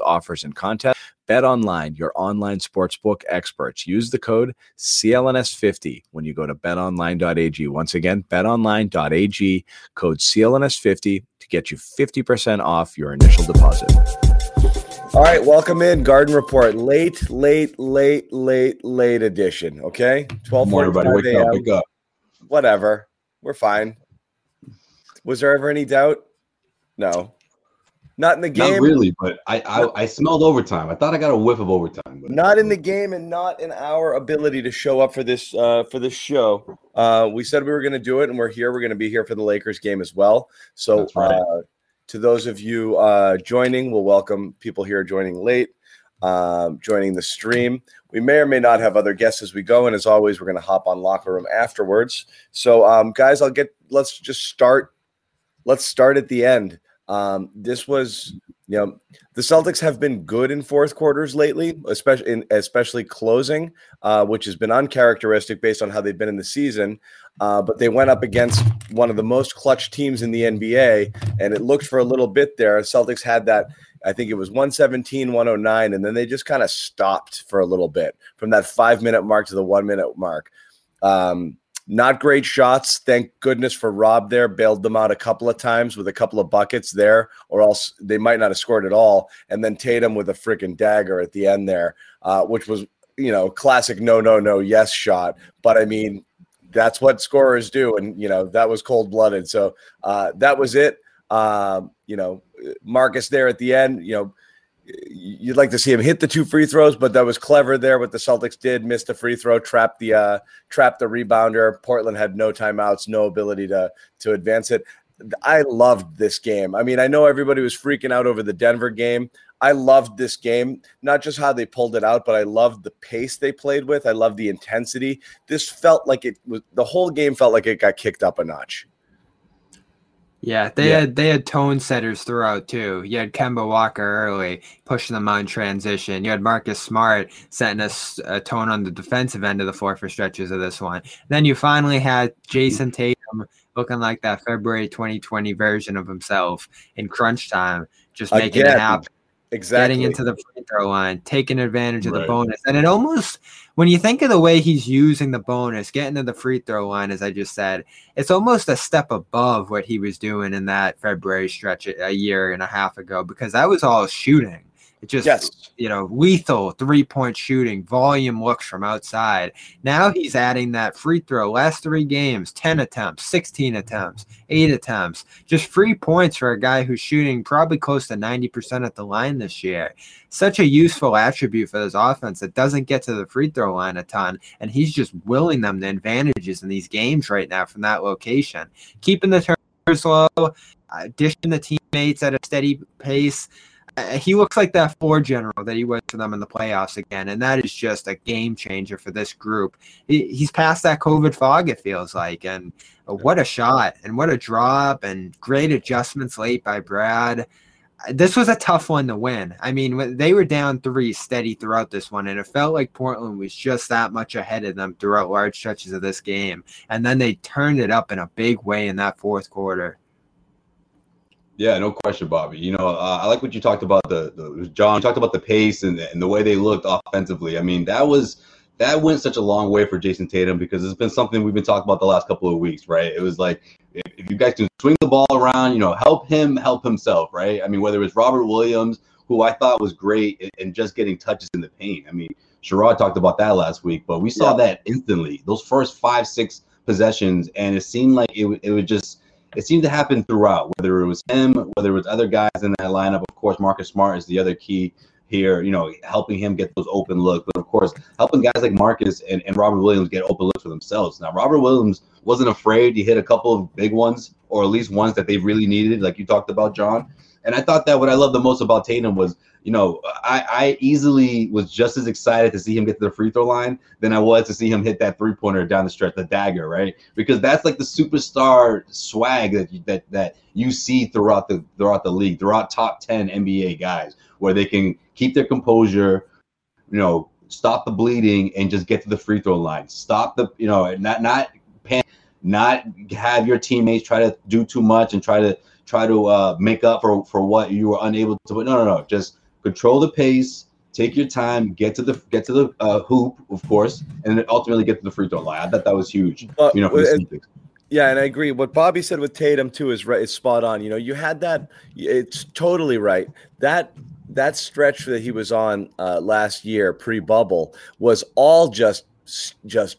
offers, and contests. Bet Online, your online sportsbook experts. Use the code CLNS50 when you go to betonline.ag. Once again, betonline.ag, code CLNS50 to get you 50% off your initial deposit. All right, welcome in Garden Report. Late, late, late, late, late edition. Okay, twelve forty-five Wake up, wake up. Whatever, we're fine. Was there ever any doubt? No. Not in the game. Not really, but I, I, I smelled overtime. I thought I got a whiff of overtime. But not in the game, and not in our ability to show up for this uh, for this show. Uh, we said we were going to do it, and we're here. We're going to be here for the Lakers game as well. So, right. uh, to those of you uh, joining, we'll welcome people here joining late, um, joining the stream. We may or may not have other guests as we go, and as always, we're going to hop on locker room afterwards. So, um, guys, I'll get. Let's just start. Let's start at the end. Um, this was, you know, the Celtics have been good in fourth quarters lately, especially in especially closing, uh, which has been uncharacteristic based on how they've been in the season. Uh, but they went up against one of the most clutch teams in the NBA, and it looked for a little bit there. Celtics had that. I think it was 117, 109, and then they just kind of stopped for a little bit from that five minute mark to the one minute mark. Um, not great shots. Thank goodness for Rob there. Bailed them out a couple of times with a couple of buckets there, or else they might not have scored at all. And then Tatum with a freaking dagger at the end there, uh, which was, you know, classic no, no, no, yes shot. But I mean, that's what scorers do. And, you know, that was cold blooded. So uh, that was it. Um, you know, Marcus there at the end, you know, you'd like to see him hit the two free throws, but that was clever there. What the Celtics did, missed a free throw, trapped the uh, trapped the rebounder. Portland had no timeouts, no ability to to advance it. I loved this game. I mean, I know everybody was freaking out over the Denver game. I loved this game, not just how they pulled it out, but I loved the pace they played with. I loved the intensity. This felt like it was the whole game felt like it got kicked up a notch. Yeah, they yeah. had they had tone setters throughout too. You had Kemba Walker early pushing them on transition. You had Marcus Smart setting a, a tone on the defensive end of the floor for stretches of this one. Then you finally had Jayson Tatum looking like that February 2020 version of himself in crunch time, just making Again. it happen. Exactly. Getting into the free throw line, taking advantage of right. the bonus. And it almost, when you think of the way he's using the bonus, getting to the free throw line, as I just said, it's almost a step above what he was doing in that February stretch a year and a half ago because that was all shooting. It just, yes. you know, lethal three point shooting, volume looks from outside. Now he's adding that free throw. Last three games, 10 attempts, 16 attempts, eight attempts. Just free points for a guy who's shooting probably close to 90% at the line this year. Such a useful attribute for this offense that doesn't get to the free throw line a ton. And he's just willing them the advantages in these games right now from that location. Keeping the turnovers low, uh, dishing the teammates at a steady pace. Uh, he looks like that four general that he was for them in the playoffs again, and that is just a game changer for this group. He, he's past that COVID fog, it feels like, and what a shot and what a drop and great adjustments late by Brad. This was a tough one to win. I mean, they were down three steady throughout this one, and it felt like Portland was just that much ahead of them throughout large stretches of this game. And then they turned it up in a big way in that fourth quarter. Yeah, no question, Bobby. You know, uh, I like what you talked about the, the John talked about the pace and, and the way they looked offensively. I mean, that was that went such a long way for Jayson Tatum because it's been something we've been talking about the last couple of weeks, right? It was like if, if you guys can swing the ball around, you know, help him help himself, right? I mean, whether it's Robert Williams, who I thought was great and just getting touches in the paint. I mean, Sherrod talked about that last week, but we saw yeah. that instantly. Those first five, six possessions, and it seemed like it, it was just it seemed to happen throughout, whether it was him, whether it was other guys in that lineup. Of course, Marcus Smart is the other key here, you know, helping him get those open looks. Course, helping guys like Marcus and, and Robert Williams get open looks for themselves. Now, Robert Williams wasn't afraid. He hit a couple of big ones, or at least ones that they really needed, like you talked about, John. And I thought that what I loved the most about Tatum was, you know, I, I easily was just as excited to see him get to the free throw line than I was to see him hit that three pointer down the stretch, the dagger, right? Because that's like the superstar swag that you, that that you see throughout the throughout the league, throughout top ten NBA guys, where they can keep their composure, you know, stop the bleeding and just get to the free throw line. Stop the, you know, not not pan, not have your teammates try to do too much and try to try to uh, make up for for what you were unable to. But no, no, no. Just control the pace. Take your time. Get to the get to the uh, hoop, of course, and then ultimately get to the free throw line. I thought that was huge. But, you know, yeah, and I agree. What Bobby said with Tatum too is right. It's spot on. You know, you had that. It's totally right. That that stretch that he was on uh, last year pre-bubble was all just just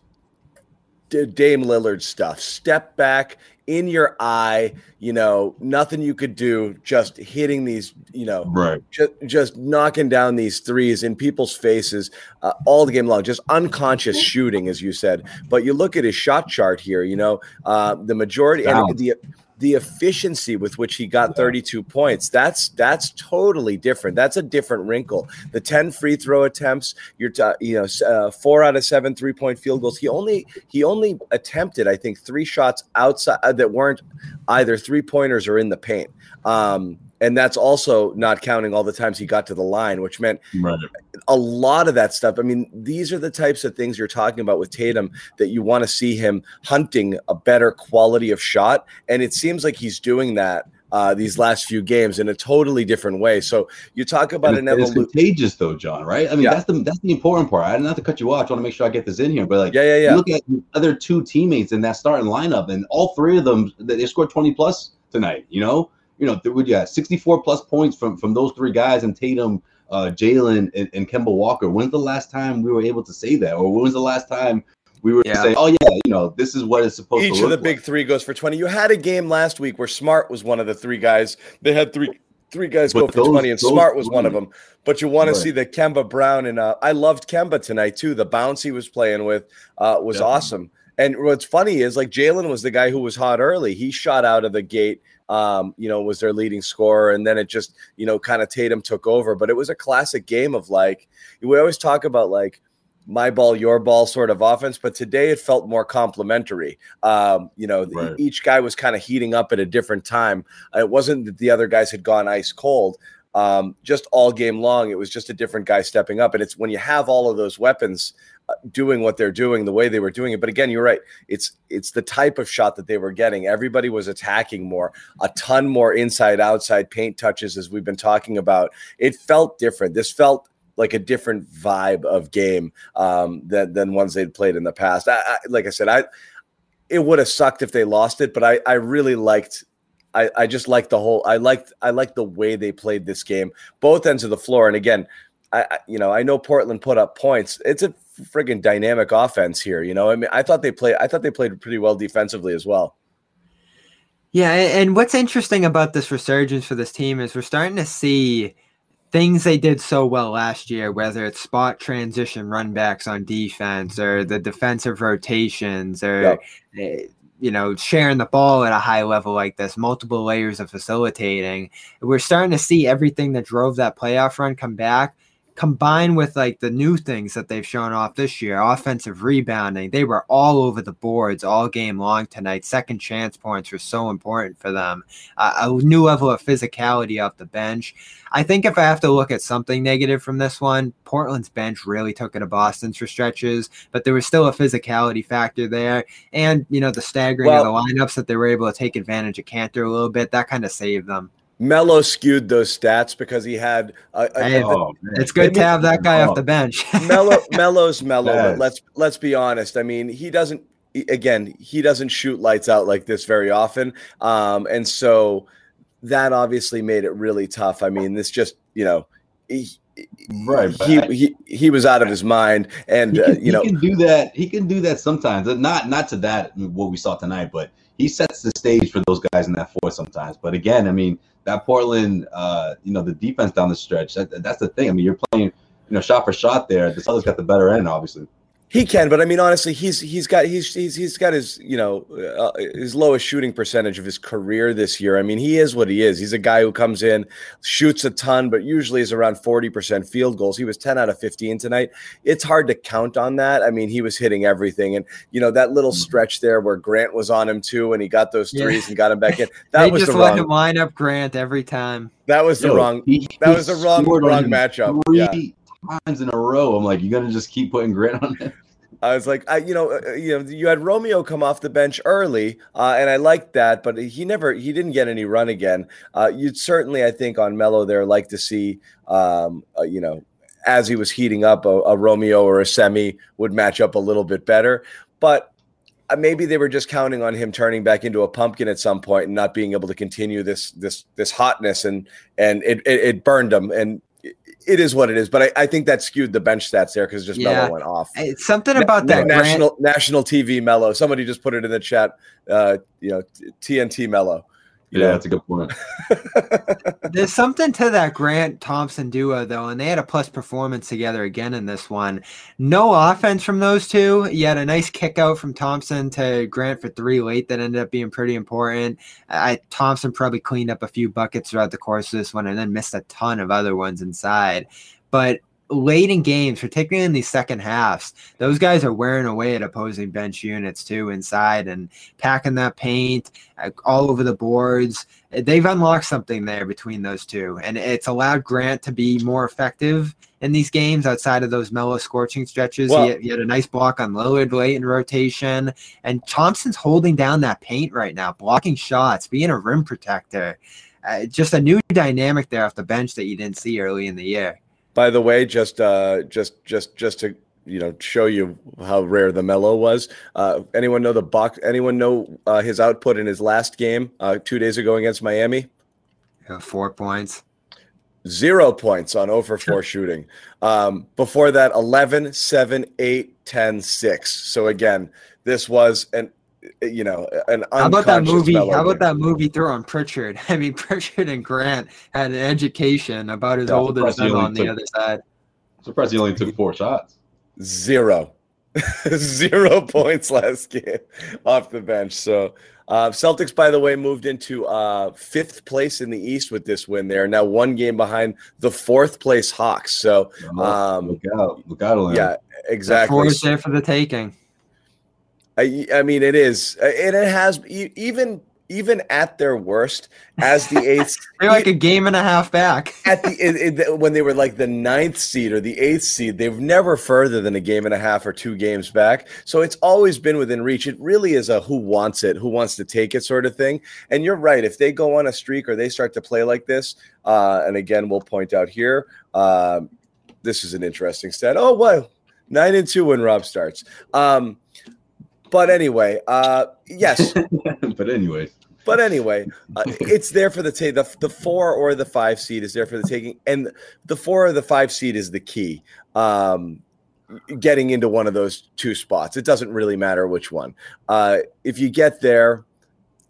Dame Lillard stuff. Step back in your eye, you know, nothing you could do, just hitting these, you know, right, just, just knocking down these threes in people's faces uh, all the game long, just unconscious shooting, as you said. But you look at his shot chart here, you know, uh, the majority and the the efficiency with which he got 32 points that's that's totally different. That's a different wrinkle. The 10 free throw attempts you're t- you know uh, four out of seven three point field goals. He only he only attempted i think three shots outside uh, that weren't either three pointers or in the paint. Um, and that's also not counting all the times he got to the line, which meant right. a lot of that stuff. I mean, these are the types of things you're talking about with Tatum that you want to see him hunting a better quality of shot, and it seems like he's doing that. Uh, these last few games in a totally different way. So you talk about an evolution. It's contagious, though, John. Right? I mean, yeah. that's the that's the important part. I didn't have to cut you off. I want to make sure I get this in here. But like, yeah, yeah, yeah. look at the other two teammates in that starting lineup, and all three of them they scored twenty plus tonight. You know, you know, would yeah, 64 plus points from from those three guys and Tatum, uh, Jaylen, and, and Kemba Walker. When's the last time we were able to say that, or when was the last time we were yeah. say, oh yeah, you know, this is what it's supposed Each to. Each of the big three goes for 20. You had a game last week where Smart was one of the three guys. They had three three guys but go for those, 20 and Smart was one of them. But you want right. to see the Kemba Brown and uh, I loved Kemba tonight too. The bounce he was playing with uh, was Definitely. awesome. And what's funny is like Jaylen was the guy who was hot early. He shot out of the gate um, you know, was their leading scorer. And then it just, you know, kind of Tatum took over. But it was a classic game of like, we always talk about like, my ball, your ball sort of offense, but today it felt more complimentary. Um, you know, right. each guy was kind of heating up at a different time. It wasn't that the other guys had gone ice cold. Um, just all game long, it was just a different guy stepping up. And it's when you have all of those weapons doing what they're doing the way they were doing it. But again you're right. It's it's the type of shot that they were getting. Everybody was attacking more a ton more inside outside paint touches as we've been talking about. It felt different. This felt like a different vibe of game um, than than ones they'd played in the past. I, I, like i said i it would have sucked if they lost it but i i really liked I, I just like the whole I liked I like the way they played this game, both ends of the floor. And again, I, you know, I know Portland put up points. It's a friggin' dynamic offense here. You know, I mean, I thought they played. I thought they played pretty well defensively as well. Yeah, and what's interesting about this resurgence for this team is we're starting to see things they did so well last year, whether it's spot transition runbacks on defense or the defensive rotations or yep. Eh, you know sharing the ball at a high level like this, multiple layers of facilitating. We're starting to see everything that drove that playoff run come back combined with like the new things that they've shown off this year offensive rebounding they were all over the boards all game long tonight. Second chance points were so important for them. Uh, a new level of physicality off the bench. I think if i have to look at something negative from this one portland's bench really took it to boston's for stretches but there was still a physicality factor there. And you know the staggering well, of the lineups that they were able to take advantage of Kanter a little bit that kind of saved them Melo skewed those stats because he had. A, a, hey, oh, it's good to have that guy off the bench. Melo, Melo's Melo, but let's let's be honest. I mean, he doesn't. Again, he doesn't shoot lights out like this very often, um, and so that obviously made it really tough. I mean, this just you know. He, right he, he he was out of his mind and uh, can, uh, you know he can do that he can do that sometimes not not to that what we saw tonight but he sets the stage for those guys in that four sometimes but again i mean that Portland, uh, you know, the defense down the stretch. That, that's the thing. I mean, you're playing, you know, shot for shot there. The Celtics got the better end, obviously. He can, but I mean, honestly, he's he's got he's he's he's got his you know uh, his lowest shooting percentage of his career this year. I mean, he is what he is. He's a guy who comes in, shoots a ton, but usually is around forty percent field goals. He was ten out of fifteen tonight. It's hard to count on that. I mean, he was hitting everything, and you know that little mm-hmm. stretch there where Grant was on him too, and he got those threes yeah. and got him back in. That was just the let wrong. him line up Grant every time. That was the Yo, wrong. He, that was the wrong wrong matchup. Three yeah. Times in a row. I'm like, you're gonna just keep putting grit on him? I was like, I, you know, uh, you know, you had Romeo come off the bench early, uh, and I liked that, but he never, he didn't get any run again. Uh, you'd certainly, I think, on Melo there, like to see, um, uh, you know, as he was heating up, a, a, Romeo or a Semi would match up a little bit better. But uh, maybe they were just counting on him turning back into a pumpkin at some point and not being able to continue this this this hotness, and and it it, it burned him. And it is what it is, but I, I think that skewed the bench stats there because just yeah. Melo went off. It's something about Na- that national national TV Melo. Somebody just put it in the chat. Uh, you know, TNT Melo. Yeah, that's a good point. There's something to that Grant Thompson duo though, and they had a plus performance together again in this one. No offense from those two. Had a nice kick out from Thompson to Grant for three late that ended up being pretty important. I, Thompson probably cleaned up a few buckets throughout the course of this one, and then missed a ton of other ones inside. But late in games, particularly in these second halves, those guys are wearing away at opposing bench units too inside and packing that paint uh, all over the boards. They've unlocked something there between those two, and it's allowed Grant to be more effective in these games outside of those Melo scorching stretches. Well, he, had, he, had, a nice block on Lillard late in rotation, and Thompson's holding down that paint right now, blocking shots, being a rim protector. Uh, just a new dynamic there off the bench that you didn't see early in the year. By the way, just uh, just just just to you know show you how rare the Melo was. Uh, anyone know the box? Anyone know uh, his output in his last game uh, two days ago against Miami? Yeah, four points. Zero points on over 4 shooting. Um, before that, 11, 7, 8, 10, 6. So again, this was an you know, an how about that movie? How about that movie throw on Pritchard? I mean, Pritchard and Grant had an education about as old as them on the other side. Surprised he only took four shots. Zero, zero points last game off the bench. So uh, Celtics, by the way, moved into uh, fifth place in the East with this win. They're now one game behind the fourth place Hawks. So um, look out, look out! Yeah, exactly. Four there for the taking. I, I mean, it is, uh, and it has even even at their worst as the eighth. They're like a game and a half back at the it, it, when they were like the ninth seed or the eighth seed. They've never further than a game and a half or two games back. So it's always been within reach. It really is a who wants it, who wants to take it sort of thing. And you're right. If they go on a streak or they start to play like this, uh, and again, we'll point out here. Uh, this is an interesting stat. Oh, well, nine and two when Rob starts. Um, but anyway, uh, yes. but anyway. But anyway, uh, it's there for the take. The, the four or the five seed is there for the taking, and the four or the five seed is the key. Um, getting into one of those two spots, it doesn't really matter which one. Uh, if you get there,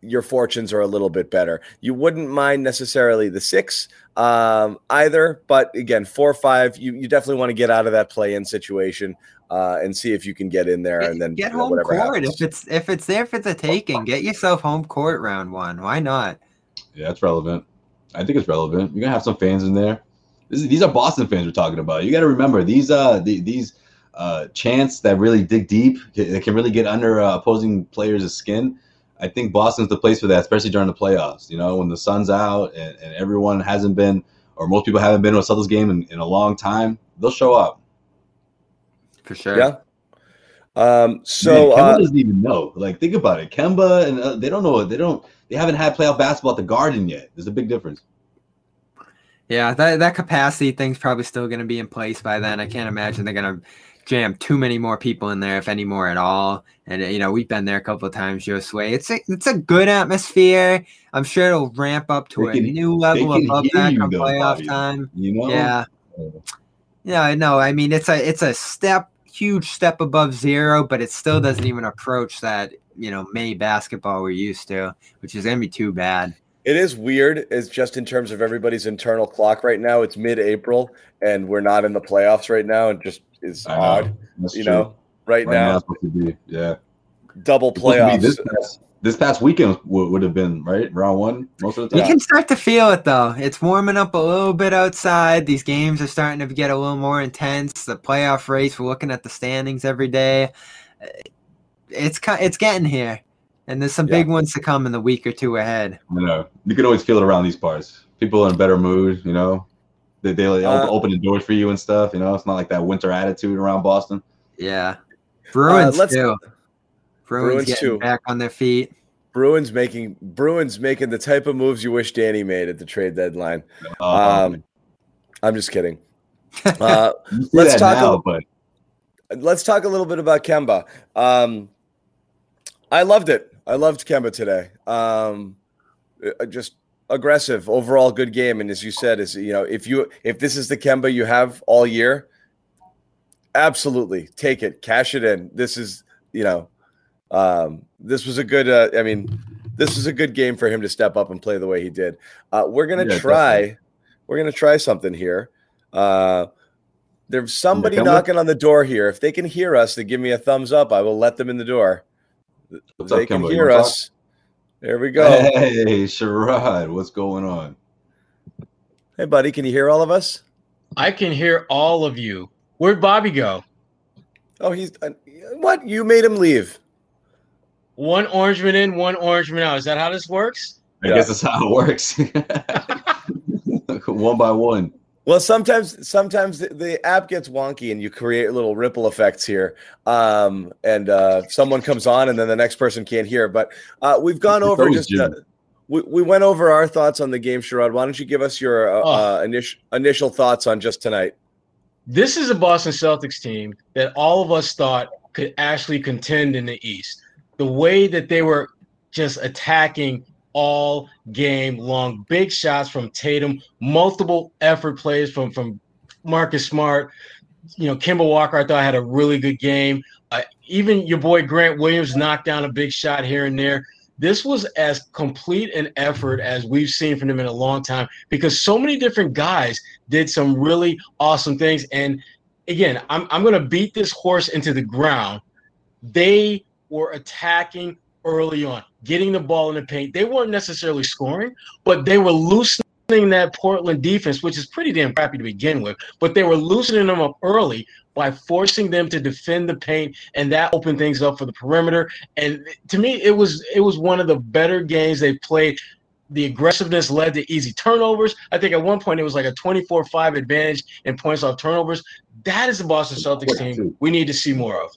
your fortunes are a little bit better. You wouldn't mind necessarily the six um, either, but again, four or five, you, you definitely want to get out of that play in situation uh, and see if you can get in there and then get home court happens. if it's if it's there for the taking. Get yourself home court round one. Why not? Yeah, it's relevant. I think it's relevant. You're gonna have some fans in there. Is, these are Boston fans we're talking about. You got to remember these uh the, these uh chants that really dig deep that can really get under uh, opposing players' skin. I think Boston's the place for that, especially during the playoffs. You know, when the sun's out and, and everyone hasn't been, or most people haven't been to a Celtics game in, in a long time, they'll show up for sure. Yeah. Um, so Man, Kemba uh, doesn't even know. Like, think about it. Kemba and uh, they don't know. They don't. They haven't had playoff basketball at the Garden yet. There's a big difference. Yeah, that that capacity thing's probably still going to be in place by then. I can't imagine they're going to jam too many more people in there, if any more at all. And you know, we've been there a couple of times, Josue. It's a it's a good atmosphere. I'm sure it'll ramp up to they a can, new level above that come playoff Bobby. time. You know, yeah, yeah. I know. I mean, it's a it's a step huge step above zero, but it still doesn't mm-hmm. even approach that, you know, May basketball we're used to, which is going to be too bad. It is weird. It's just in terms of everybody's internal clock right now. It's mid-April, and we're not in the playoffs right now. It just is odd, you true. know. right, right now. now yeah. Double playoffs. This past, this past weekend would, would have been right round one most of the time. You can start to feel it though. It's warming up a little bit outside. These games are starting to get a little more intense. The playoff race. We're looking at the standings every day. It's it's getting here, and there's some yeah. big ones to come in the week or two ahead. You know, you can always feel it around these parts. People are in a better mood. You know, they they uh, open the doors for you and stuff. You know, it's not like that winter attitude around Boston. Yeah, Bruins uh, too. Bruins, Bruins getting too. back on their feet. Bruins making Bruins making the type of moves you wish Danny made at the trade deadline. Uh-huh. Um, I'm just kidding. Uh, let's talk. Now, a, but... Let's talk a little bit about Kemba. Um, I loved it. I loved Kemba today. Um, uh, just aggressive overall, good game. And as you said, is you know if you if this is the Kemba you have all year, absolutely take it, cash it in. This is you know um, this was a good. Uh, I mean, this was a good game for him to step up and play the way he did. Uh, we're gonna yeah, try. Definitely. We're gonna try something here. Uh, there's somebody knocking on the door here. If they can hear us, they give me a thumbs up. I will let them in the door. What's they up, can hear us. Talk? There we go. Hey, Sherrod, what's going on? Hey, buddy, can you hear all of us? I can hear all of you. Where'd Bobby go? Oh, he's uh, what? You made him leave. One orangeman in, one orangeman out. Is that how this works? I yeah. guess that's how it works. one by one. Well, sometimes sometimes the, the, app gets wonky and you create little ripple effects here. Um, and uh, someone comes on and then the next person can't hear. But uh, we've gone over just uh, we, we went over our thoughts on the game, Sherrod. Why don't you give us your uh, oh. Uh, initial initial thoughts on just tonight? This is a Boston Celtics team that all of us thought could actually contend in the East the way that they were just attacking all game long. Big shots from Tatum, multiple effort plays from from Marcus Smart. You know, Kemba Walker, I thought had a really good game. Uh, even your boy Grant Williams knocked down a big shot here and there. This was as complete an effort as we've seen from them in a long time because so many different guys did some really awesome things. And again, I'm, I'm going to beat this horse into the ground. They were attacking early on, getting the ball in the paint. They weren't necessarily scoring, but they were loosening that Portland defense, which is pretty damn crappy to begin with. But they were loosening them up early by forcing them to defend the paint, and that opened things up for the perimeter. And to me, it was it was one of the better games they played. The aggressiveness led to easy turnovers. I think at one point it was like a 24-5 advantage in points off turnovers. That is the Boston Celtics team we need to see more of.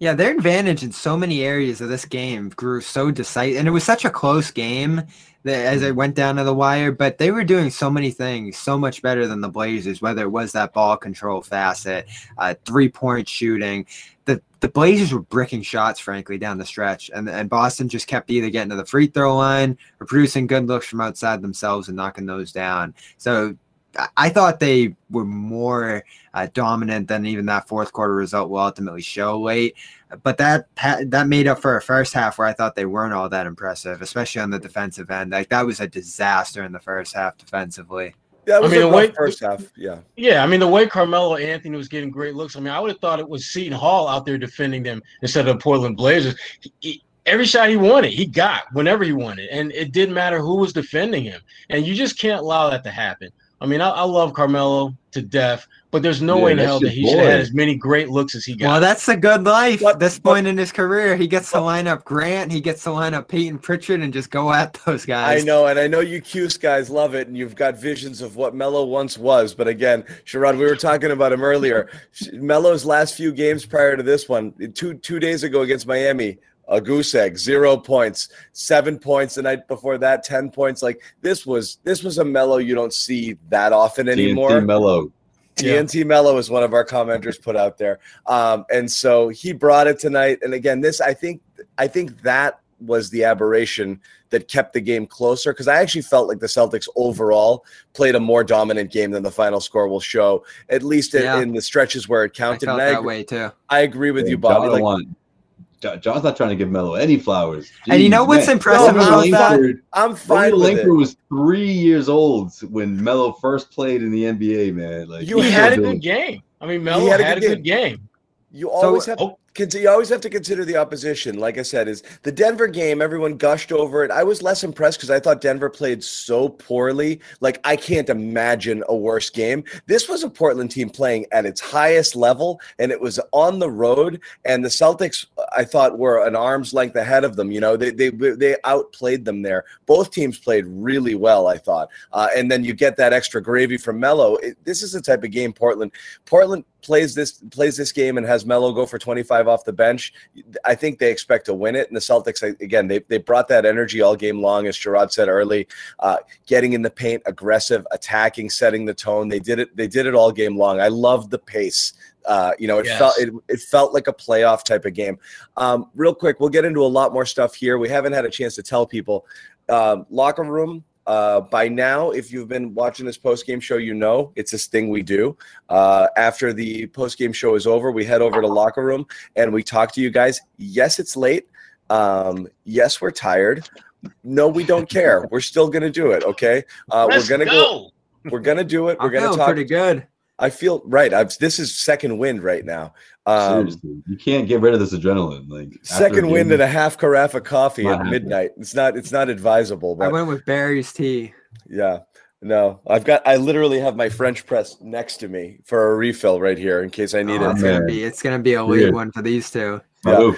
Yeah, their advantage in so many areas of this game grew so decisive, and it was such a close game that as it went down to the wire. But they were doing so many things so much better than the Blazers. Whether it was that ball control facet, uh, three point shooting, the the Blazers were bricking shots, frankly, down the stretch, and and Boston just kept either getting to the free throw line or producing good looks from outside themselves and knocking those down. So I thought they were more uh, dominant than even that fourth quarter result will ultimately show late. But that that made up for a first half where I thought they weren't all that impressive, especially on the defensive end. Like that was a disaster in the first half defensively. Yeah, I mean the way first half. Yeah, yeah. I mean the way Carmelo Anthony was getting great looks. I mean, I would have thought it was Seton Hall out there defending them instead of the Portland Blazers. He, he, every shot he wanted, he got whenever he wanted, and it didn't matter who was defending him. And you just can't allow that to happen. I mean, I, I love Carmelo to death, but there's no yeah, way in hell that he should have had as many great looks as he got. Well, that's a good life. At this point in his career, he gets to line up Grant, he gets to line up Peyton Pritchard, and just go at those guys. I know, and I know you Cuse guys love it, and you've got visions of what Melo once was. But again, Sherrod, we were talking about him earlier. Melo's last few games prior to this one, two two days ago against Miami, a goose egg, zero points, seven points the night before that, ten points. Like this was this was a Melo you don't see that often anymore. TNT Melo. TNT yeah. Melo is one of our commenters put out there, um, and so he brought it tonight. And again, this I think I think that was the aberration that kept the game closer because I actually felt like the Celtics overall played a more dominant game than the final score will show, at least yeah. in, in, the stretches where it counted. I felt that way too. I agree with yeah, you, Bobby. Like, John's not trying to give Melo any flowers. Jeez, and you know what's man. impressive about that? I'm fine Romeo with Langford was three years old when Melo first played in the NBA. Man, like you had a good game. I mean, Melo had, had, a, good, game. game. You always so, have oh. You always have to consider the opposition. Like I said, is the Denver game. Everyone gushed over it. I was less impressed because I thought Denver played so poorly. Like I can't imagine a worse game. This was a Portland team playing at its highest level, and it was on the road. And the Celtics, I thought, were an arm's length ahead of them. You know, they they they outplayed them there. Both teams played really well. I thought, uh, and then you get that extra gravy from Melo. This is the type of game Portland Portland plays this plays this game and has Melo go for 25 off the bench, I think they expect to win it. And the Celtics, again, they, they brought that energy all game long, as Sherrod said early, uh, getting in the paint, aggressive, attacking, setting the tone. They did it. They did it all game long. I loved the pace. Uh, you know, it yes. felt it, it felt like a playoff type of game. Um, real quick, we'll get into a lot more stuff here. We haven't had a chance to tell people. Um, locker room uh, by now, if you've been watching this post game show, you know it's this thing we do. Uh, after the post game show is over, we head over to locker room and we talk to you guys. Yes, it's late. Um, yes, we're tired. No, we don't care. We're still gonna do it. Okay. Uh, we're gonna go. go. We're gonna do it. We're I'm gonna talk. Pretty good. I feel right. I've, this is second wind right now. Um, Seriously, you can't get rid of this adrenaline. Like second wind and a half carafe of coffee at midnight. It's not. It's not advisable. But I went with Barry's tea. Yeah. No, I've got. I literally have my French press next to me for a refill right here in case I need oh, it. It's gonna be. It's gonna be a late one for these two. Yeah.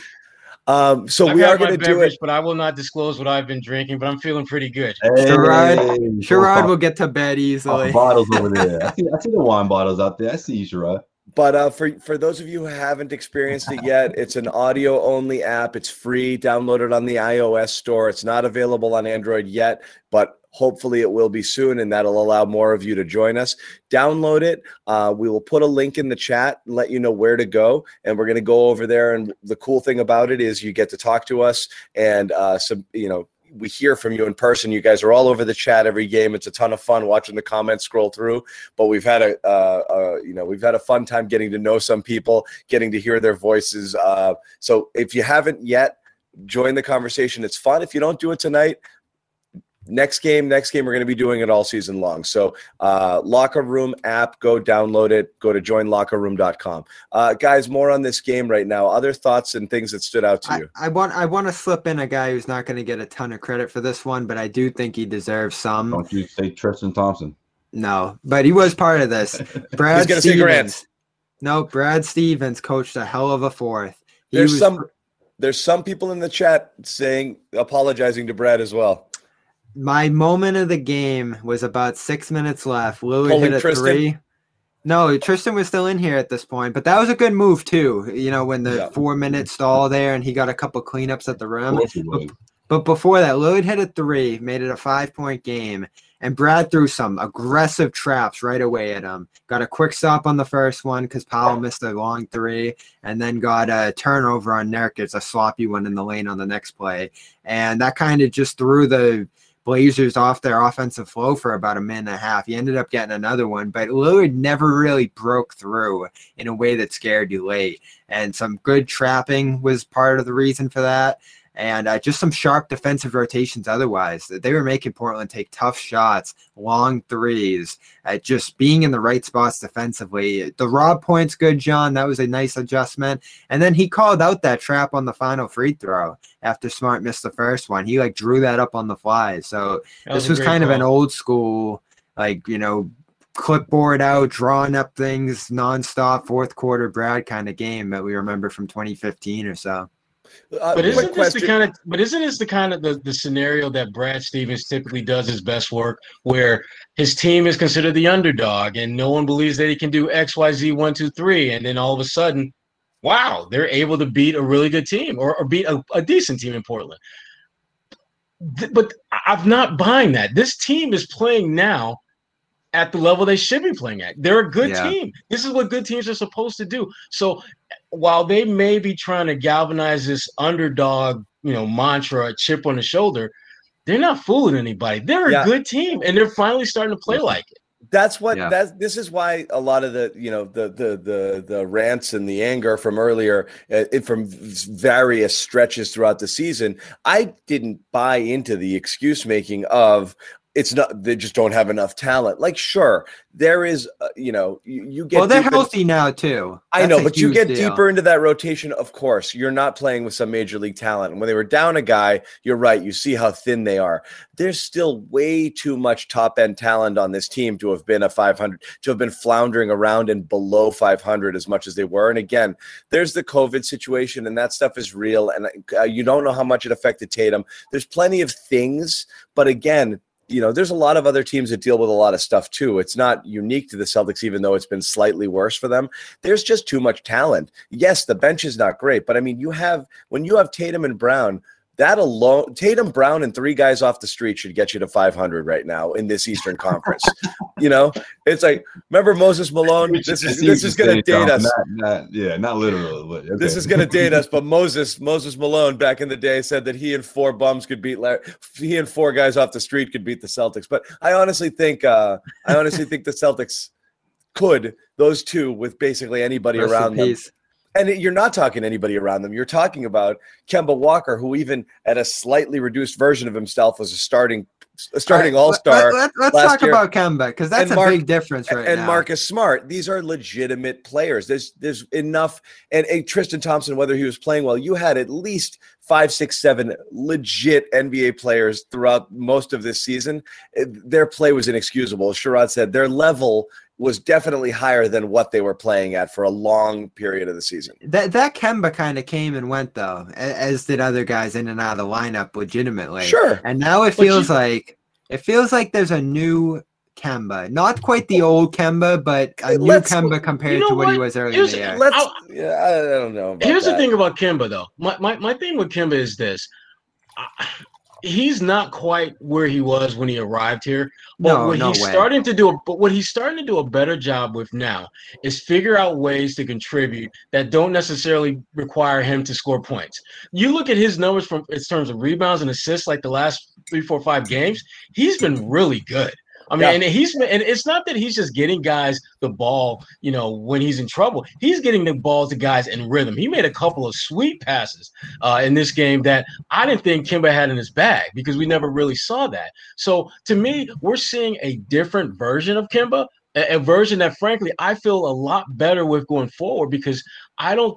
Um, so I we are going to do it, but I will not disclose what I've been drinking. But I'm feeling pretty good. Hey, Sherrod, Sherrod will get to bed easily. bottles over there. I see, I see, the wine bottles out there. I see you, Sherrod. But uh, for for those of you who haven't experienced it yet, it's an audio only app. It's free. Download it on the iOS store. It's not available on Android yet, but hopefully it will be soon, and that'll allow more of you to join us. Download it. Uh, we will put a link in the chat and let you know where to go, and we're going to go over there. And the cool thing about it is you get to talk to us and uh, some, you know, we hear from you in person. You guys are all over the chat every game. It's a ton of fun watching the comments scroll through. But we've had a, uh, uh, you know, we've had a fun time getting to know some people, getting to hear their voices. Uh, so if you haven't yet, join the conversation. It's fun. If you don't do it tonight, next game next game we're going to be doing it all season long. So uh, locker room app go download it. Go to joinlockerroom.com uh, guys more on this game right now. Other thoughts and things that stood out to you? I, I want i want to slip in a guy who's not going to get a ton of credit for this one but i do think he deserves some. Don't you say tristan thompson. No but he was part of this. Brad stevens. No brad stevens coached a hell of a fourth. He there's was, some there's some people in the chat saying apologizing to brad as well my moment of the game was about six minutes left. Lillard hit a Tristan. three. No, Tristan was still in here at this point, but that was a good move too. You know, when the yeah. four minute stall there and he got a couple cleanups at the rim. But, but before that, Lillard hit a three, made it a five point game, and Brad threw some aggressive traps right away at him. Got a quick stop on the first one because Powell missed a long three, and then got a turnover on Nurkic, a sloppy one in the lane on the next play, and that kind of just threw the Blazers off their offensive flow for about a minute and a half. He ended up getting another one, but Lillard never really broke through in a way that scared you late. And some good trapping was part of the reason for that and uh, just some sharp defensive rotations otherwise. They were making Portland take tough shots, long threes, uh, just being in the right spots defensively. The Rob point's good, John. That was a nice adjustment. And then he called out that trap on the final free throw after Smart missed the first one. He like drew that up on the fly. So this was, was kind of an old school, like, you know, clipboard out, drawing up things nonstop, fourth quarter Brad kind of game that we remember from 2015 or so. Uh, but isn't this the kind of but isn't this the kind of the, the scenario that Brad Stevens typically does his best work where his team is considered the underdog and no one believes that he can do X, Y, Z one, two, three, and then all of a sudden, wow, they're able to beat a really good team or, or beat a, a decent team in Portland. But I'm not buying that. This team is playing now at the level they should be playing at. They're a good yeah. team. This is what good teams are supposed to do. So while they may be trying to galvanize this underdog, you know, mantra, a chip on the shoulder, they're not fooling anybody. They're a good team, and they're finally starting to play like it. That's what yeah. that's this is why a lot of the you know the the the the rants and the anger from earlier uh, from various stretches throughout the season I didn't buy into the excuse making of it's not they just don't have enough talent. Like sure, there is uh, you know, you, you get Well, they're deep in- healthy now too. I know, but you get deal. deeper into that rotation, of course. You're not playing with some major league talent. And when they were down a guy, you're right. You see how thin they are. There's still way too much top end talent on this team to have been a 500, to have been floundering around and below 500 as much as they were. And again, there's the COVID situation, and that stuff is real. And uh, you don't know how much it affected Tatum. There's plenty of things, but again, you know, there's a lot of other teams that deal with a lot of stuff too. It's not unique to the Celtics, even though it's been slightly worse for them. There's just too much talent. Yes, the bench is not great, but I mean, you have when you have Tatum and Brown, that alone, Tatum, Brown, and three guys off the street should get you to 500 right now in this Eastern Conference. you know, it's like remember Moses Malone. This is this is going to date us. Not, not, yeah, not literally. But okay. This is going to date us, but Moses Moses Malone back in the day said that he and four bums could beat Larry, he and four guys off the street could beat the Celtics. But I honestly think uh, I honestly think the Celtics could those two with basically anybody Rest around them. And you're not talking to anybody around them. You're talking about Kemba Walker, who even at a slightly reduced version of himself was a starting a starting All right, star. Let, us talk year. about Kemba because that's And a Mark- big difference right and now. Marcus Smart. These are legitimate players. There's there's enough. And, and Tristan Thompson, whether he was playing well, you had at least five, six, seven legit NBA players throughout most of this season. Their play was inexcusable. Sherrod said, their level was definitely higher than what they were playing at for a long period of the season. That that Kemba kind of came and went though, as did other guys in and out of the lineup legitimately. Sure. And now it But you- feels like it feels like there's a new Kemba, not quite the old Kemba, but a new Let's- Kemba compared you know to what, he was earlier Here's- in the year. Let's. I'll- yeah, I, I don't know. about Here's that. the thing about Kemba though. My, my, my thing with Kemba is this. I- He's not quite where he was when he arrived here. But No, what no he's way. starting to do, but what he's starting to do a better job with now is figure out ways to contribute that don't necessarily require him to score points. You look at his numbers from in terms of rebounds and assists, like the last three, four, five games. He's been really good. I mean, Yeah. and he's and it's not that he's just getting guys the ball, you know, when he's in trouble. He's getting the balls to guys in rhythm. He made a couple of sweet passes uh, in this game that I didn't think Kemba had in his bag because we never really saw that. So to me, we're seeing a different version of Kemba, a, a version that frankly I feel a lot better with going forward because I don't.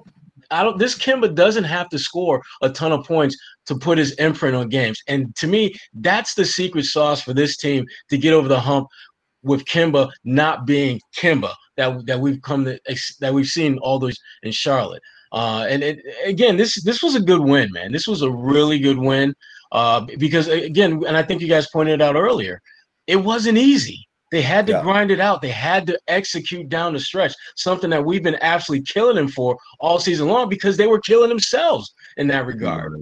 I don't. This Kemba doesn't have to score a ton of points to put his imprint on games, and to me, that's the secret sauce for this team to get over the hump with Kemba not being Kemba that that we've come to that we've seen all those in Charlotte. Uh, and it, again, this this was a good win, man. This was a really good win uh, because again, and I think you guys pointed out earlier, it wasn't easy. They had to Yeah. grind it out. They had to execute down the stretch, something that we've been absolutely killing them for all season long because they were killing themselves in that regard.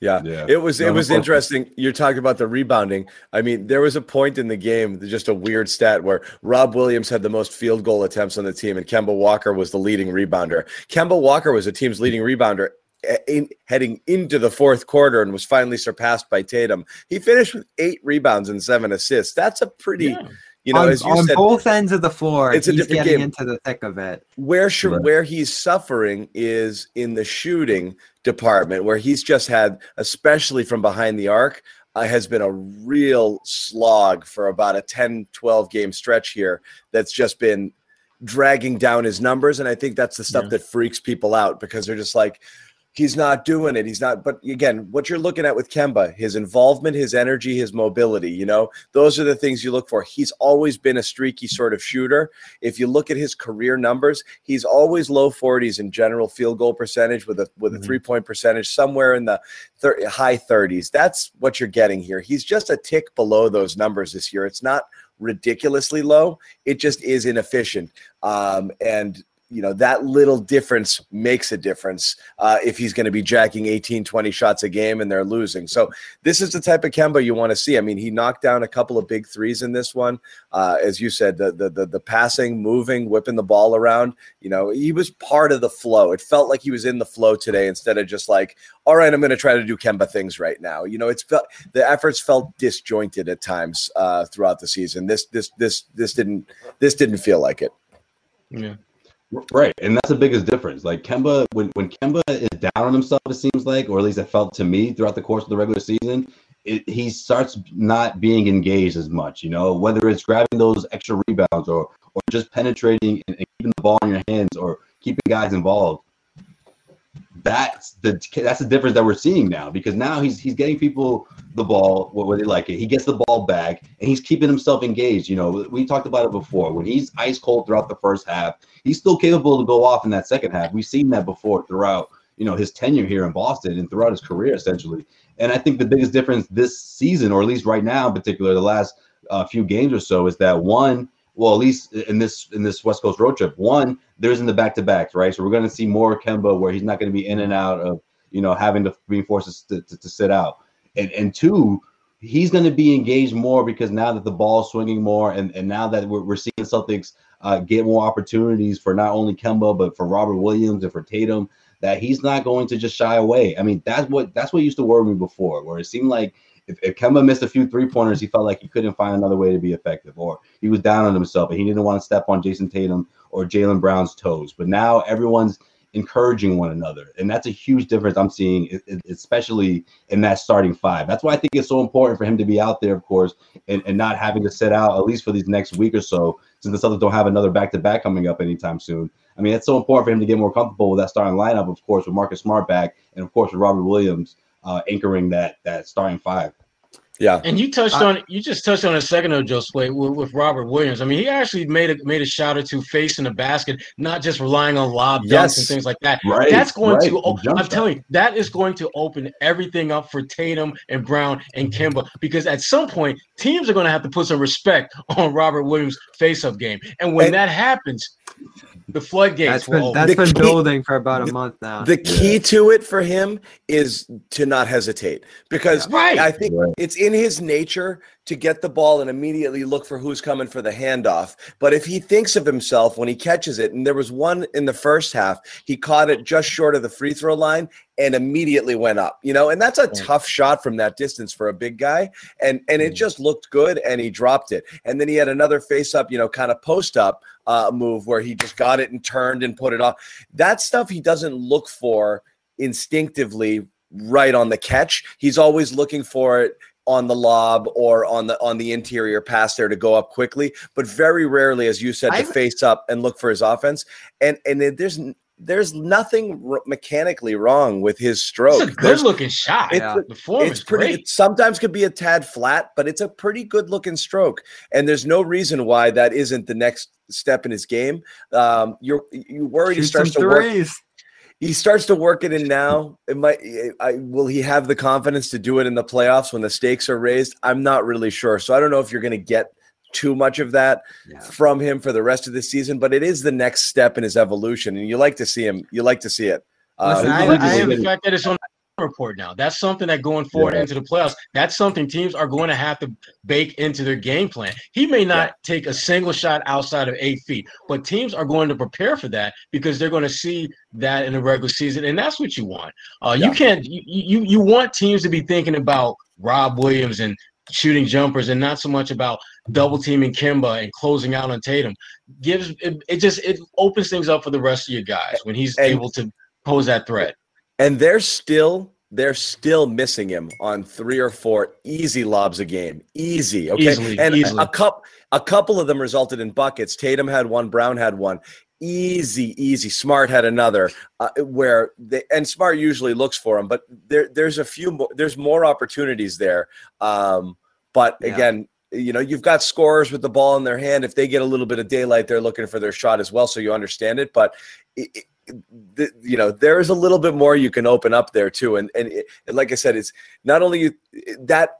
Yeah. Yeah. It was it was interesting. You're talking about the rebounding. I mean, there was a point in the game, just a weird stat where Rob Williams had the most field goal attempts on the team, and Kemba Walker was the leading rebounder. Kemba Walker was the team's leading rebounder eh, in, heading into the fourth quarter and was finally surpassed by Tatum. He finished with eight rebounds and seven assists. That's a pretty, Yeah. you know, on, as you on said, both ends of the floor, It's a he's different getting game. into the thick of it. where should, Right. where he's suffering is in the shooting department where he's just had especially from behind the arc uh, has been a real slog for about a 10 12 game stretch here that's just been dragging down his numbers and i think that's the stuff Yeah. that freaks people out because they're just like he's not doing it he's not but again what you're looking at with kemba his involvement his energy his mobility you know those are the things you look for he's always been a streaky sort of shooter if you look at his career numbers, he's always low 40s in general field goal percentage with a with a Mhm. three point percentage somewhere in the thir- high 30s. That's what you're getting here. He's just a tick below those numbers this year. It's not ridiculously low. It just is inefficient. Um, and you know that little difference makes a difference uh, if he's going to be jacking 18 20 shots a game and they're losing so this is the type of kemba you want to see i mean he knocked down a couple of big threes in this one uh, as you said, the, the the the passing, moving, whipping the ball around. You know, he was part of the flow. It felt like he was in the flow today instead of just like, all right, I'm going to try to do Kemba things right now. You know, it's felt the efforts felt disjointed at times uh, throughout the season. This this this this didn't this didn't feel like it. Yeah. Right, and that's the biggest difference. Like Kemba, when when Kemba is down on himself, it seems like, or at least it felt to me throughout the course of the regular season, it, he starts not being engaged as much. You know, whether it's grabbing those extra rebounds or or just penetrating and, and keeping the ball in your hands or keeping guys involved. That's the that's the difference that we're seeing now because now he's he's getting people the ball where they like it. He gets the ball back and he's keeping himself engaged. You know, we talked about it before. When he's ice cold throughout the first half, he's still capable to go off in that second half. We've seen that before throughout you know his tenure here in Boston and throughout his career essentially. And I think the biggest difference this season, or at least right now in particular, the last uh, few games or so, is that one, well, at least in this in this West Coast road trip, one, there's in the back to backs, right? So we're going to see more Kemba where he's not going to be in and out of you know having to being forced to, to, to sit out, and and two, he's going to be engaged more because now that the ball's swinging more, and and now that we're, we're seeing Celtics uh, get more opportunities for not only Kemba but for Robert Williams and for Tatum that he's not going to just shy away. I mean, that's what that's what used to worry me before, where it seemed like if, if Kemba missed a few three pointers, he felt like he couldn't find another way to be effective, or he was down on himself and he didn't want to step on Jayson Tatum or Jaylen Brown's toes. But now everyone's encouraging one another, and that's a huge difference I'm seeing, especially in that starting five. That's why I think it's so important for him to be out there, of course, and, and not having to sit out at least for these next week or so, since the Celtics don't have another back to back coming up anytime soon. I mean, it's so important for him to get more comfortable with that starting lineup, of course, with Marcus Smart back, and of course with Robert Williams uh, anchoring that that starting five. Yeah, and you touched I, on you just touched on a second ago, Josue, with, with, Robert Williams. I mean, he actually made a made a shot or two facing the basket, not just relying on lob yes. dunks and things like that. Right, That's going right. to I'm telling you, that is going to open everything up for Tatum and Brown and Kemba because at some point teams are going to have to put some respect on Robert Williams' face-up game, and when and, that happens, the floodgates. That's been, that's been key, building for about a the, month now. The key yeah. to it for him is to not hesitate because right. I think right. it's in his nature to get the ball and immediately look for who's coming for the handoff. But if he thinks of himself when he catches it, and there was one in the first half, he caught it just short of the free throw line and immediately went up. You know, and that's a tough shot from that distance for a big guy. And and it mm. just looked good, and he dropped it. And then he had another face up, you know, kind of post up uh, move where he just got it and turned and put it off. That stuff he doesn't look for instinctively right on the catch. He's always looking for it on the lob or on the on the interior pass there to go up quickly, but very rarely, as you said, to I've, face up and look for his offense. And and there's there's nothing r- mechanically wrong with his stroke. It's a good looking shot. It's, yeah. form it's pretty. Great. It sometimes could be a tad flat, but it's a pretty good looking stroke. And there's no reason why that isn't the next step in his game. Um, you're you worry he starts to work he starts to work it in now. It might. I, will he have the confidence to do it in the playoffs when the stakes are raised? I'm not really sure. So I don't know if you're going to get too much of that yeah. from him for the rest of the season. But it is the next step in his evolution, and you like to see him. You like to see it. Listen, uh, I, I, I, the fact that it's on report now. That's something that going forward yeah. into the playoffs, that's something teams are going to have to bake into their game plan. He may not yeah. take a single shot outside of eight feet, but teams are going to prepare for that because they're going to see that in the regular season, and that's what you want. Uh, yeah. You can't you, you you want teams to be thinking about Rob Williams and shooting jumpers and not so much about double teaming Kemba and closing out on Tatum. Gives it, it just it opens things up for the rest of your guys when he's and, able to pose that threat and they're still they're still missing him on three or four easy lobs a game. Easy, okay. Easily, and easily. a couple a couple of them resulted in buckets. Tatum had one, Brown had one. Easy, easy. Smart had another uh, where they and Smart usually looks for him, but there there's a few more. There's more opportunities there. Um, but yeah. again, you know, you've got scorers with the ball in their hand. If they get a little bit of daylight, they're looking for their shot as well. So you understand it. But it, the, you know there's a little bit more you can open up there too and and, it, and like i said it's not only you, that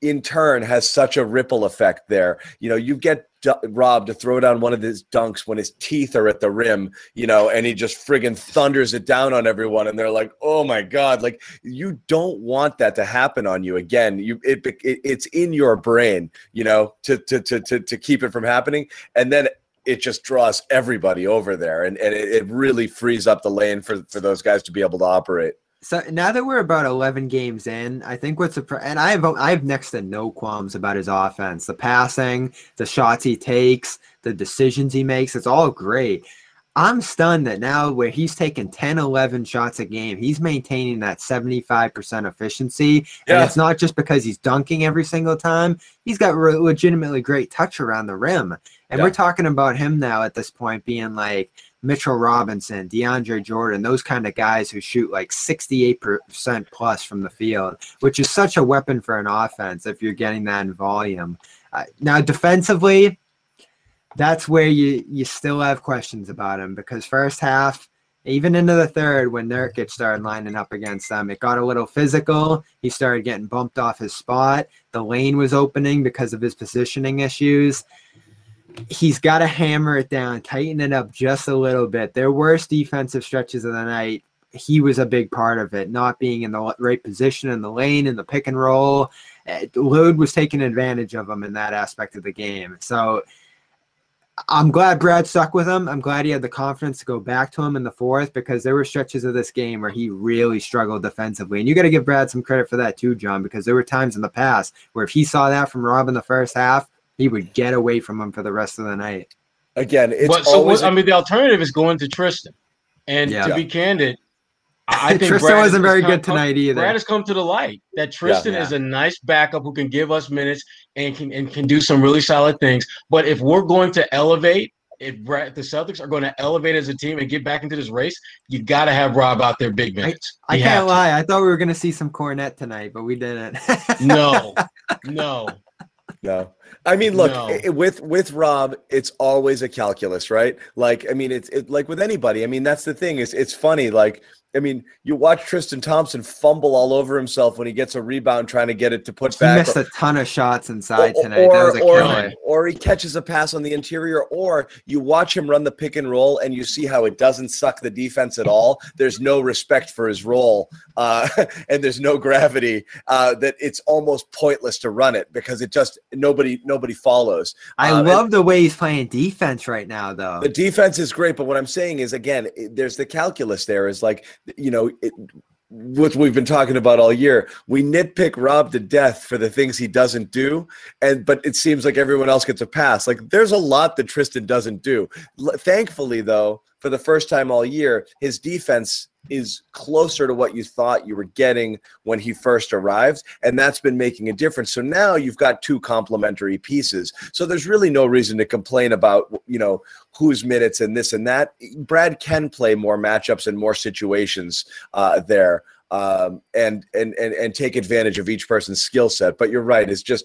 in turn has such a ripple effect there you know you get Rob to throw down one of his dunks when his teeth are at the rim, you know, and he just friggin' thunders it down on everyone, and they're like, "Oh my god!" Like you don't want that to happen on you again. You it, it it's in your brain, you know, to to to to to keep it from happening, and then it just draws everybody over there and, and it, it really frees up the lane for, for those guys to be able to operate. So now that we're about 11 games in, I think what's a and I have I have next to no qualms about his offense, the passing, the shots he takes, the decisions he makes. It's all great. I'm stunned that now where he's taking 10, 11 shots a game, he's maintaining that 75% efficiency. Yeah. And it's not just because he's dunking every single time. He's got re- legitimately great touch around the rim. And yeah. we're talking about him now at this point being like Mitchell Robinson, DeAndre Jordan, those kind of guys who shoot like 68% plus from the field, which is such a weapon for an offense if you're getting that in volume. Uh, now, defensively, that's where you you still have questions about him because first half, even into the third, when Nurkic started lining up against them, it got a little physical. He started getting bumped off his spot. The lane was opening because of his positioning issues. He's got to hammer it down, tighten it up just a little bit. Their worst defensive stretches of the night, he was a big part of it, not being in the right position in the lane, in the pick and roll. Eh, Load was taking advantage of him in that aspect of the game. So I'm glad Brad stuck with him. I'm glad he had the confidence to go back to him in the fourth because there were stretches of this game where he really struggled defensively. And you got to give Brad some credit for that too, John, because there were times in the past where if he saw that from Rob in the first half, he would get away from him for the rest of the night. Again, it's but, so what, I mean, the alternative is going to Tristan. And yeah. to be candid, I think Tristan Brad wasn't very good come, tonight either. Brad has come to the light that Tristan yeah, yeah. is a nice backup who can give us minutes and can and can do some really solid things. But if we're going to elevate, if Brad, the Celtics are going to elevate as a team and get back into this race, you got to have Rob out there big minutes. I, I can't lie. I thought we were going to see some Kornet tonight, but we didn't. no, no. No. I mean, look, no. it, with with Rob, it's always a calculus, right? Like, I mean, it's it, like with anybody. I mean, that's the thing. Is it's funny. Like, I mean, you watch Tristan Thompson fumble all over himself when he gets a rebound trying to get it to put he back. He missed a ton of shots inside tonight. Or, or, or, he catches a pass on the interior, or you watch him run the pick and roll and you see how it doesn't suck the defense at all. There's no respect for his role, uh, and there's no gravity. Uh, that it's almost pointless to run it because it just nobody nobody follows. I um, love the way he's playing defense right now, though. The defense is great, but what I'm saying is again, there's the calculus. There is like you know, it, what we've been talking about all year. We nitpick Rob to death for the things he doesn't do, and but it seems like everyone else gets a pass. Like there's a lot that Tristan doesn't do. L- thankfully, though, for the first time all year, his defense is closer to what you thought you were getting when he first arrived. And that's been making a difference. So now you've got two complementary pieces. So there's really no reason to complain about, you know, whose minutes and this and that. Brad can play more matchups and more situations uh, there. Um, and, and and and take advantage of each person's skill set. But you're right; it's just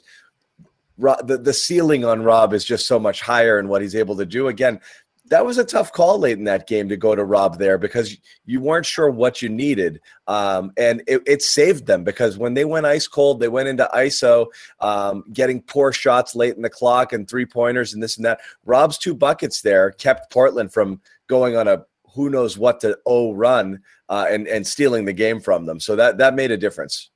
the the ceiling on Rob is just so much higher in what he's able to do. Again, that was a tough call late in that game to go to Rob there because you weren't sure what you needed. Um, and it, it, saved them because when they went ice cold, they went into ISO, um, getting poor shots late in the clock and three pointers and this and that. Rob's two buckets there kept Portland from going on a who knows what to oh run uh, and, and stealing the game from them. So that, that made a difference.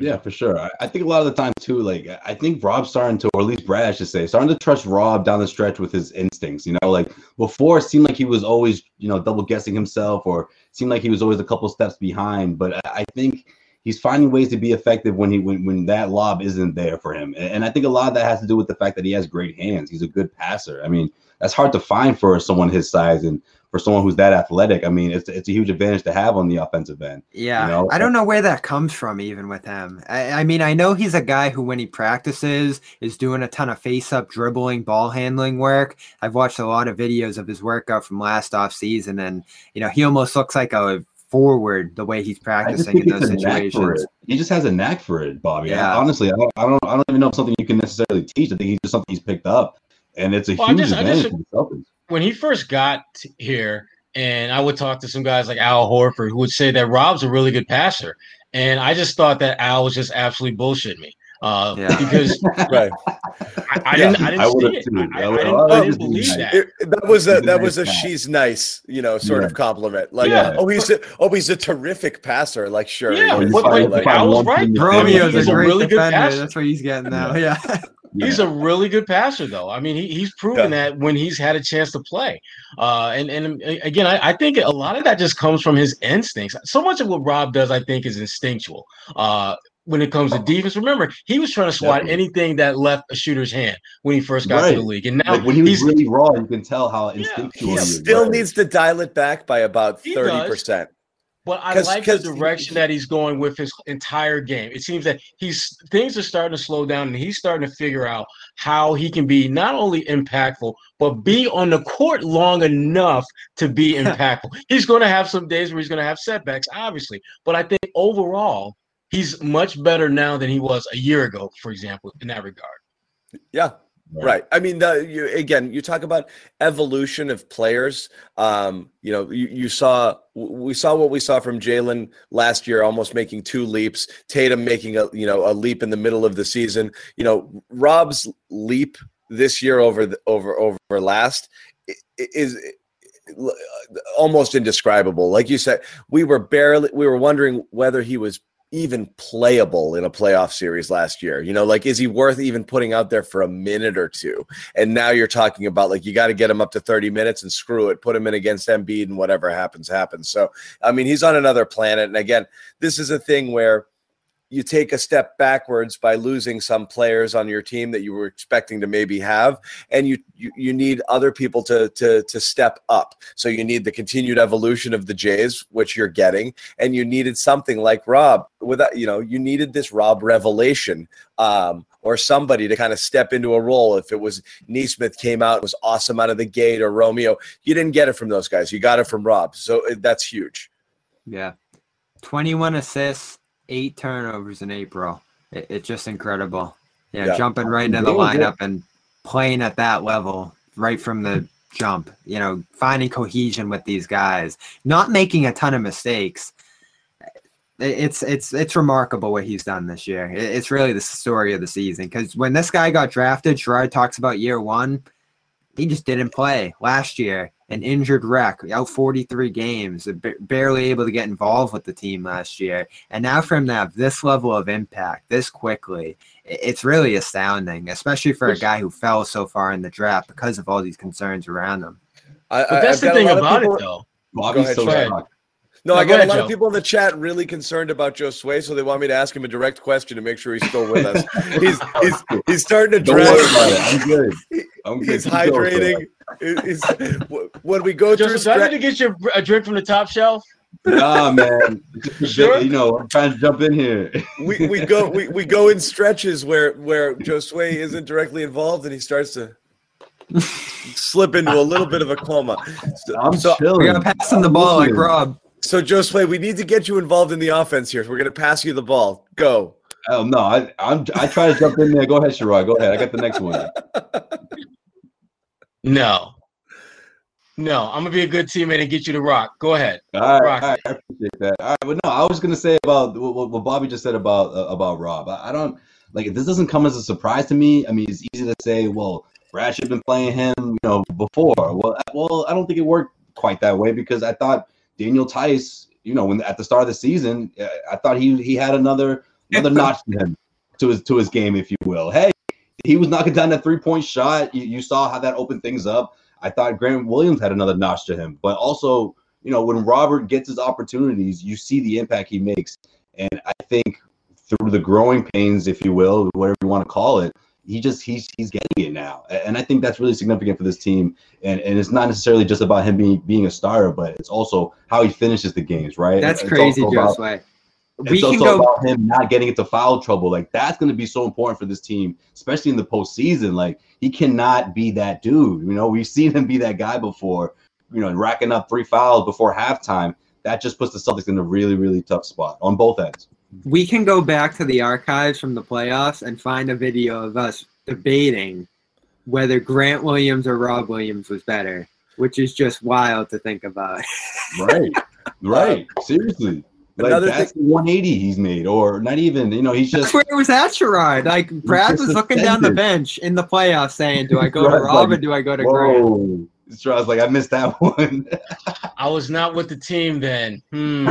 Yeah, mm-hmm. for sure. I, I, think a lot of the time too, like I think Rob's starting to, or at least Brad, I should say, starting to trust Rob down the stretch with his instincts. You know, like before, it seemed like he was always, you know, double guessing himself, or seemed like he was always a couple steps behind. But I, I think he's finding ways to be effective when he when, when that lob isn't there for him. And, and I think a lot of that has to do with the fact that he has great hands. He's a good passer. I mean, that's hard to find for someone his size and for someone who's that athletic, I mean, it's it's a huge advantage to have on the offensive end. Yeah, you know? I don't know where that comes from, even with him. I, I, mean, I know he's a guy who, when he practices, is doing a ton of face-up dribbling, ball handling work. I've watched a lot of videos of his workout from last off season, and you know, he almost looks like a forward the way he's practicing in those situations. He just has a knack for it, Bobby. Yeah. I, honestly, I don't, I don't, I don't even know if something you can necessarily teach. I think he's just something he's picked up, and it's a well, huge just, advantage just, for the Celtics when he first got here, and I would talk to some guys like Al Horford who would say that Rob's a really good passer, and I just thought that Al was just absolutely bullshit me. Uh, yeah. because right. I, I yeah. didn't, I didn't I see it. I, I, didn't, I, didn't, believe that. It, that was a that was a she's nice, you know, sort yeah. of compliment. Like, yeah. oh, he's a, oh, he's a terrific passer. Like, sure, yeah, but, but, like, I was right. Romeo's a, a really defender. good passer. That's what he's getting now. Yeah. He's a really good passer, though. I mean, he, he's proven yeah. that when he's had a chance to play. Uh, and and again, I, I, think a lot of that just comes from his instincts. So much of what Rob does, I think, is instinctual. Uh, when it comes to defense. Remember, he was trying to swat Definitely. anything that left a shooter's hand when he first got right. to the league, and now like when he was really raw, you can tell how instinctual yeah, he, he still right. needs to dial it back by about thirty percent. But I like the direction that he's going with his entire game. It seems that he's things are starting to slow down, and he's starting to figure out how he can be not only impactful but be on the court long enough to be impactful. he's going to have some days where he's going to have setbacks, obviously, but I think overall he's much better now than he was a year ago, for example, in that regard. Yeah, Right. right. I mean, the, you, again, you talk about evolution of players. Um, you know, you, you saw we saw what we saw from jaylen last year, almost making two leaps. Tatum making a you know a leap in the middle of the season. You know, Rob's leap this year over the, over over last is almost indescribable. Like you said, we were barely we were wondering whether he was even playable in a playoff series last year? You know, like is he worth even putting out there for a minute or two? And now you're talking about like you got to get him up to 30 minutes and screw it, put him in against Embiid and whatever happens happens. So, I mean, he's on another planet. And again, this is a thing where you take a step backwards by losing some players on your team that you were expecting to maybe have and you you, you need other people to to to step up. So you need the continued evolution of the jays which you're getting and you needed something like rob without you know you needed this rob revelation um, or somebody to kind of step into a role. If it was Nesmith came out was awesome out of the gate or romeo you didn't get it from those guys. You got it from rob. So that's huge. Yeah. 21 assists eight turnovers in April. It, it's just incredible. Yeah, yeah, jumping right into the lineup and playing at that level right from the jump. You know, finding cohesion with these guys, not making a ton of mistakes. It's it's it's remarkable what he's done this year. It's really the story of the season because when this guy got drafted, Sherrod talks about year one. He just didn't play last year an injured wreck, out 43 games, barely able to get involved with the team last year. And now for him to have this level of impact this quickly, it's really astounding, especially for a guy who fell so far in the draft because of all these concerns around him. I, but that's the thing about people... it, though. Bobby's so shocked. No, no I got ahead, a lot Joe. of people in the chat really concerned about Josue, so they want me to ask him a direct question to make sure he's still with us. he's he's he's starting to dress. I'm good. I'm good. He's hydrating. Is, when we go Joseph, through, do I need to get you a drink from the top shelf? Nah, man. Sure? You know, I'm trying to jump in here. we, we go we, we go in stretches where where Josue isn't directly involved and he starts to slip into a little bit of a coma. So, I'm so, chilling. We got passing the ball like Rob. So Josue, we need to get you involved in the offense here. We're gonna pass you the ball. Go. Oh no, I I'm I try to jump in there. Go ahead, Sherrod. Go ahead. I got the next one. No. No, I'm gonna be a good teammate and get you to rock. Go ahead. All right, rock. all right I appreciate that. All right, but no, I was gonna say about what, what Bobby just said about uh, about Rob. I, I, don't like this doesn't come as a surprise to me. I mean, it's easy to say, well, Brad should have been playing him, you know, before. Well, well, I don't think it worked quite that way because I thought Daniel Theis, you know, when at the start of the season, uh, I thought he he had another another notch to him to his to his game, if you will. Hey, he was knocking down that three point shot. You, you saw how that opened things up. I thought Grant Williams had another notch to him, but also, you know, when Robert gets his opportunities, you see the impact he makes. And I think through the growing pains, if you will, whatever you want to call it, he just he's he's getting it now. And I think that's really significant for this team. And and it's not necessarily just about him being being a starter, but it's also how he finishes the games, right? That's it's crazy, Josue we can go about him not getting into foul trouble. Like that's going to be so important for this team, especially in the postseason. Like he cannot be that dude. You know, we've seen him be that guy before. You know, racking up three fouls before halftime. That just puts the Celtics in a really, really tough spot on both ends. We can go back to the archives from the playoffs and find a video of us debating whether Grant Williams or Rob Williams was better, which is just wild to think about. right, right. Seriously. Like Another that's thing, 180 he's made, or not even. You know, he's just. That's where it was at, Sherrod. Like Brad was looking down the bench in the playoffs, saying, "Do I go to Rob like, or do I go to whoa. Grant?" So I was like, I missed that one. I was not with the team then. Hmm.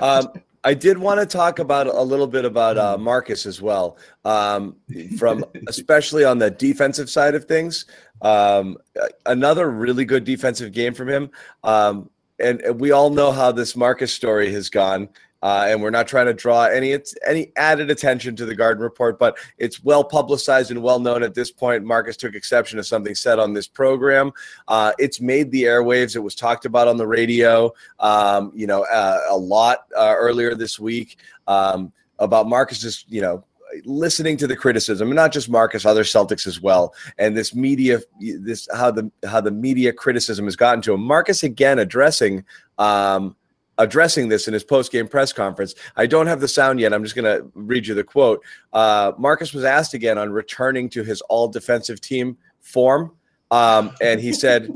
um, I did want to talk about a little bit about uh, Marcus as well, um, from especially on the defensive side of things. Um, another really good defensive game from him. Um, and we all know how this Marcus story has gone. Uh, and we're not trying to draw any any added attention to the Garden Report, but it's well publicized and well known at this point. Marcus took exception to something said on this program. Uh, it's made the airwaves. It was talked about on the radio, um, you know, uh, a lot uh, earlier this week um, about Marcus's, you know, listening to the criticism, and not just Marcus, other Celtics as well, and this media, this how the how the media criticism has gotten to him. Marcus again addressing um, addressing this in his post game press conference. I don't have the sound yet. I'm just going to read you the quote. Uh, Marcus was asked again on returning to his all defensive team form, um, and he said.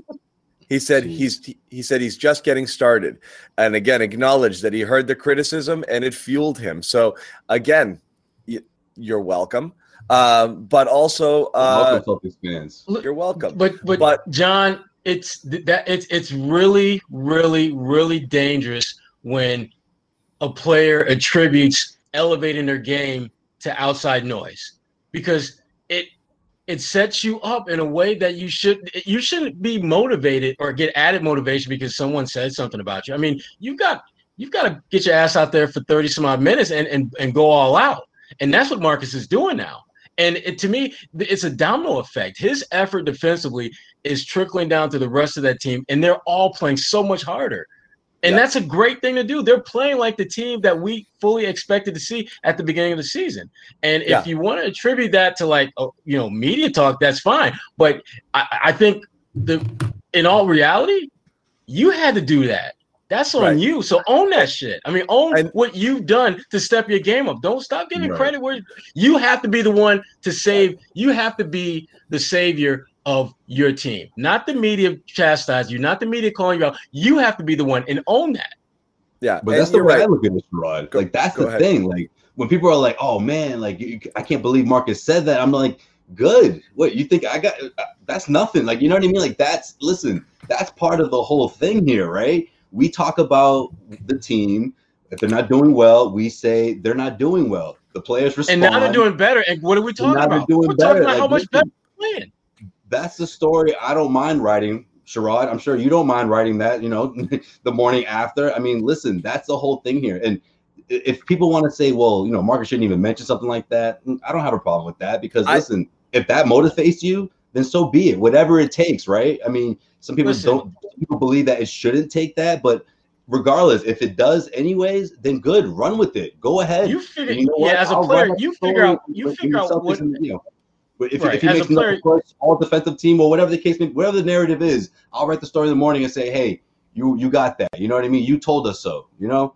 He said he's he said he's just getting started, and again acknowledged that he heard the criticism and it fueled him. So again, you're welcome. Um, but also, uh, welcome, fans. You're welcome. But, but but John, it's that it's it's really really really dangerous when a player attributes elevating their game to outside noise because it it sets you up in a way that you should you shouldn't be motivated or get added motivation because someone said something about you. I mean, you've got you've got to get your ass out there for 30 some odd minutes and, and, and go all out. And that's what Marcus is doing now. And it, to me, it's a domino effect. His effort defensively is trickling down to the rest of that team, and they're all playing so much harder. And that's a great thing to do. They're playing like the team that we fully expected to see at the beginning of the season. And if yeah. you want to attribute that to like, oh, you know, media talk, that's fine. But I, I think the in all reality, you had to do that. That's on right. you. So own that shit. I mean, own and, what you've done to step your game up. Don't stop giving right. credit where you have to be the one to save. You have to be the savior of your team, not the media chastise you, not the media calling you out. You have to be the one and own that. Yeah, but that's the way right. I look at this, Rod. Like that's Go the ahead. thing. Like when people are like, "Oh man, like you, I can't believe Marcus said that," I'm like, "Good. What you think? I got? Uh, that's nothing. Like you know what I mean? Like that's listen. That's part of the whole thing here, right? We talk about the team. If they're not doing well, we say they're not doing well. The players respond. And now they're doing better. And what are we talking about? We're better. talking about like, how much better playing. That's the story I don't mind writing. Sherrod, I'm sure you don't mind writing that, you know, the morning after. I mean, listen, that's the whole thing here. And if people want to say, well, you know, Marcus shouldn't even mention something like that, mm, I don't have a problem with that because I, listen, if that motivates you, then so be it. Whatever it takes, right? I mean, some people listen, don't people believe that it shouldn't take that, but regardless, if it does anyways, then good, run with it. Go ahead. You figure, you know yeah, as a I'll player, you figure out, you figure out what. You know, if, right. if he as makes player, course, all defensive team or whatever the case may, whatever the narrative is, I'll write the story in the morning and say, hey, you you got that. You know what I mean? You told us so. You know.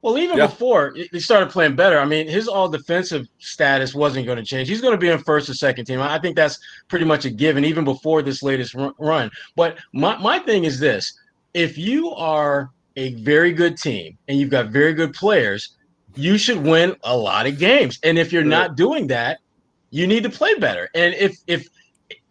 Well, even yeah. before he started playing better, I mean, his all defensive status wasn't going to change. He's going to be in first or second team. I think that's pretty much a given, even before this latest run. But my, my thing is this if you are a very good team and you've got very good players, you should win a lot of games. And if you're not doing that, you need to play better. And if if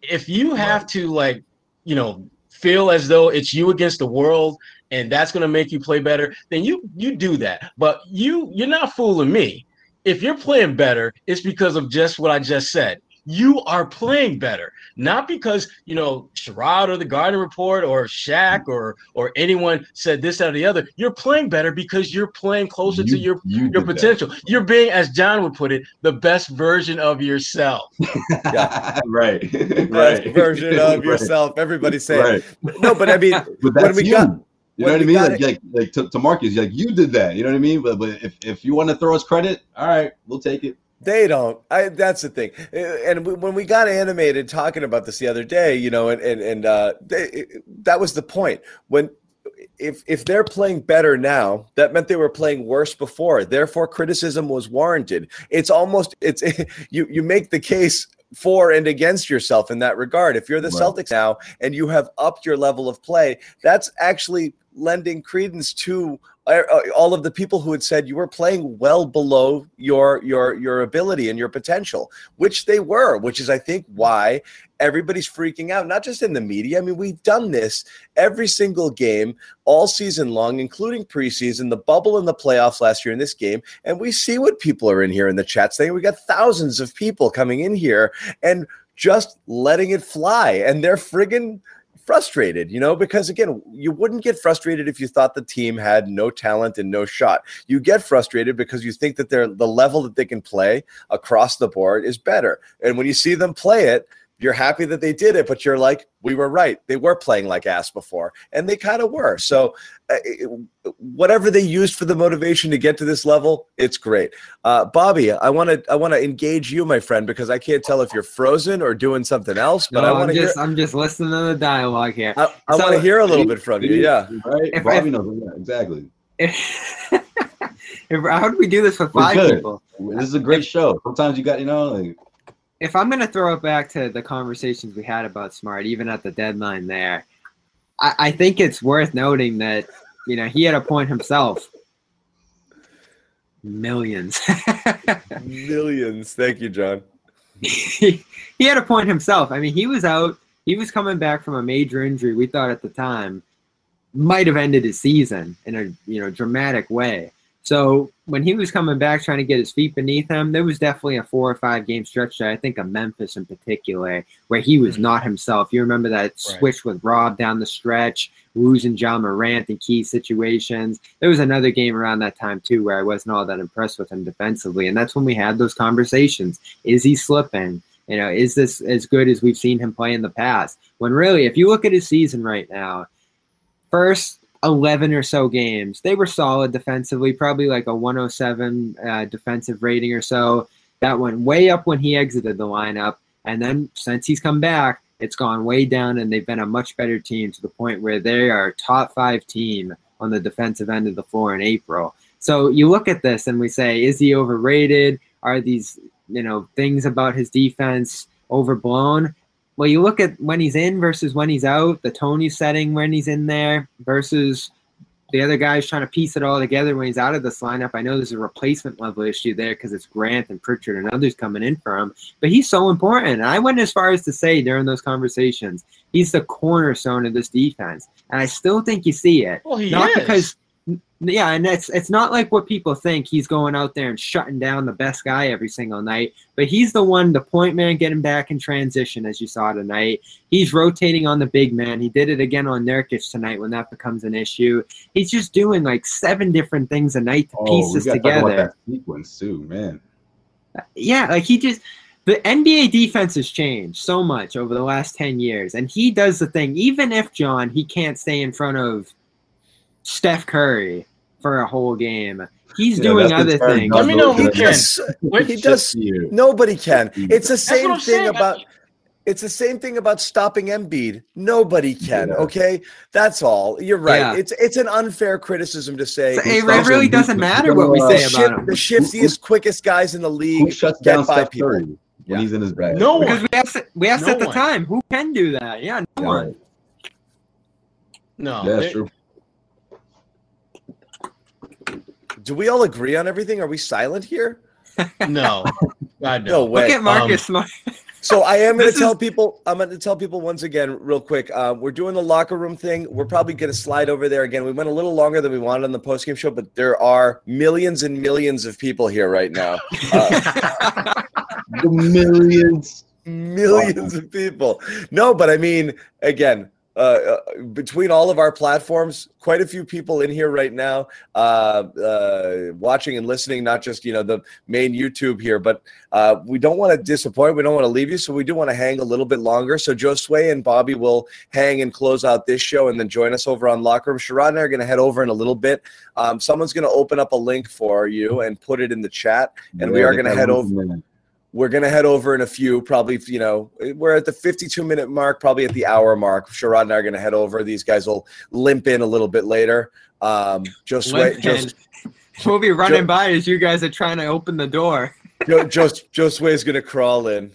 if you have to like, you know, feel as though it's you against the world and that's going to make you play better, then you you do that. But you you're not fooling me. If you're playing better, it's because of just what I just said. You are playing better, not because you know Sherrod or the Garden Report or Shaq or or anyone said this or the other. You're playing better because you're playing closer you, to your you your potential. That. You're being, as John would put it, the best version of yourself. yeah, right, best right. version of yourself. Everybody say right. No, but I mean, but when we you. got you know what I mean? Like, like, like to, to Marcus, like you did that. You know what I mean? But, but if, if you want to throw us credit, all right, we'll take it. They don't. I, that's the thing. And when we got animated talking about this the other day, you know, and and and uh, they, that was the point. When if if they're playing better now, that meant they were playing worse before. Therefore, criticism was warranted. It's almost it's you you make the case for and against yourself in that regard. If you're the right. Celtics now and you have upped your level of play, that's actually lending credence to uh, uh, all of the people who had said you were playing well below your your your ability and your potential which they were which is i think why everybody's freaking out not just in the media. I mean we've done this every single game all season long including preseason the bubble and the playoffs last year in this game and we see what people are in here in the chat saying. We got thousands of people coming in here and just letting it fly and they're friggin frustrated, you know, because again, you wouldn't get frustrated if you thought the team had no talent and no shot. You get frustrated because you think that they're the level that they can play across the board is better. And when you see them play it, you're happy that they did it, but you're like, we were right. They were playing like ass before, and they kind of were. So, uh, whatever they used for the motivation to get to this level, it's great. Uh, Bobby, I want to I want to engage you, my friend, because I can't tell if you're frozen or doing something else. But no, I want to hear. I'm just listening to the dialogue here. I, I so, want to hear a little bit from you. Yeah, right. If, Bobby if, knows yeah, exactly. If, if, how do we do this with five people? This is a great show. Sometimes you got you know like if I'm going to throw it back to the conversations we had about Smart, even at the deadline there, I, I think it's worth noting that, you know, he had a point himself. Millions. Millions. Thank you, John. he, he had a point himself. I mean, he was out, he was coming back from a major injury we thought at the time might have ended his season in a, you know, dramatic way. So when he was coming back trying to get his feet beneath him, there was definitely a four or five game stretch there. I think of Memphis in particular, where he was mm-hmm. not himself. You remember that right. switch with Rob down the stretch, losing Ja Morant in key situations. There was another game around that time too where I wasn't all that impressed with him defensively, and that's when we had those conversations. Is he slipping? You know, is this as good as we've seen him play in the past? When really, if you look at his season right now, first 11 or so games. They were solid defensively, probably like a 107 uh, defensive rating or so. That went way up when he exited the lineup. And then since he's come back, it's gone way down, and they've been a much better team to the point where they are top five team on the defensive end of the floor in April. So you look at this and we say, is he overrated? Are these, you know, things about his defense overblown? Well, you look at when he's in versus when he's out, the tone he's setting when he's in there versus the other guys trying to piece it all together when he's out of this lineup. I know there's a replacement level issue there because it's Grant and Pritchard and others coming in for him, but he's so important. And I went as far as to say during those conversations, he's the cornerstone of this defense. And I still think you see it. Well, he Not is. because yeah, and it's it's not like what people think. He's going out there and shutting down the best guy every single night, but he's the one, the point man, getting back in transition, as you saw tonight. He's rotating on the big man. He did it again on Nurkic tonight when that becomes an issue. He's just doing like seven different things a night to oh, piece this together. sequence too, man. Yeah, like he just the NBA defense has changed so much over the last 10 years. And he does the thing, even if John, he can't stay in front of Steph Curry for a whole game. He's yeah, doing other things. Let me know who can. He does. Nobody can. It's the same thing saying. about. It's the same thing about stopping Embiid. Nobody can. Yeah. Okay, that's all. You're right. Yeah. It's it's an unfair criticism to say. So, it really doesn't matter what we say about him. The shiftiest, quickest guys in the league who shuts down Steph people. Curry when yeah. he's in his bag. No because we asked, we asked no at the one. time who can do that. Yeah, no one. No, that's true. Do we all agree on everything? Are we silent here? no, God, no. no way. Look at Marcus um, So I am going to tell is... people. I'm going to tell people once again, real quick. Uh, we're doing the locker room thing. We're probably going to slide over there again. We went a little longer than we wanted on the post game show, but there are millions and millions of people here right now. Uh, the millions, millions of people. No, but I mean, again, uh, uh, between all of our platforms, quite a few people in here right now, uh, uh, watching and listening. Not just you know the main YouTube here, but uh, we don't want to disappoint. We don't want to leave you, so we do want to hang a little bit longer. So Josue and Bobby will hang and close out this show, and then join us over on Locker Room. Sherrod and I are going to head over in a little bit. Um, someone's going to open up a link for you and put it in the chat, and yeah, we are going to head over. We're going to head over in a few, probably, you know, we're at the 52 minute mark, probably at the hour mark. Sherrod and I are going to head over. These guys will limp in a little bit later. Um, just wait. Just, we'll be running Joe, by as you guys are trying to open the door. Joe, Joe, Josue is going to crawl in.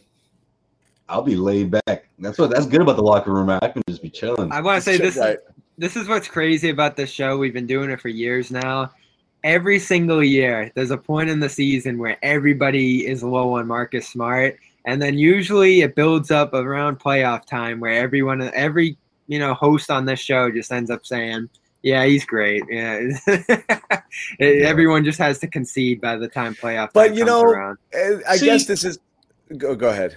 I'll be laid back. That's what that's good about the locker room. I can just be chilling. I want to say this. Right. This is what's crazy about this show. We've been doing it for years now every single year there's a point in the season where everybody is low on Marcus Smart, and then usually it builds up around playoff time where everyone, every you know host on this show just ends up saying, "Yeah, he's great." Yeah, everyone just has to concede by the time playoff. But you know, around. Eh, I See, guess this is. Go go ahead.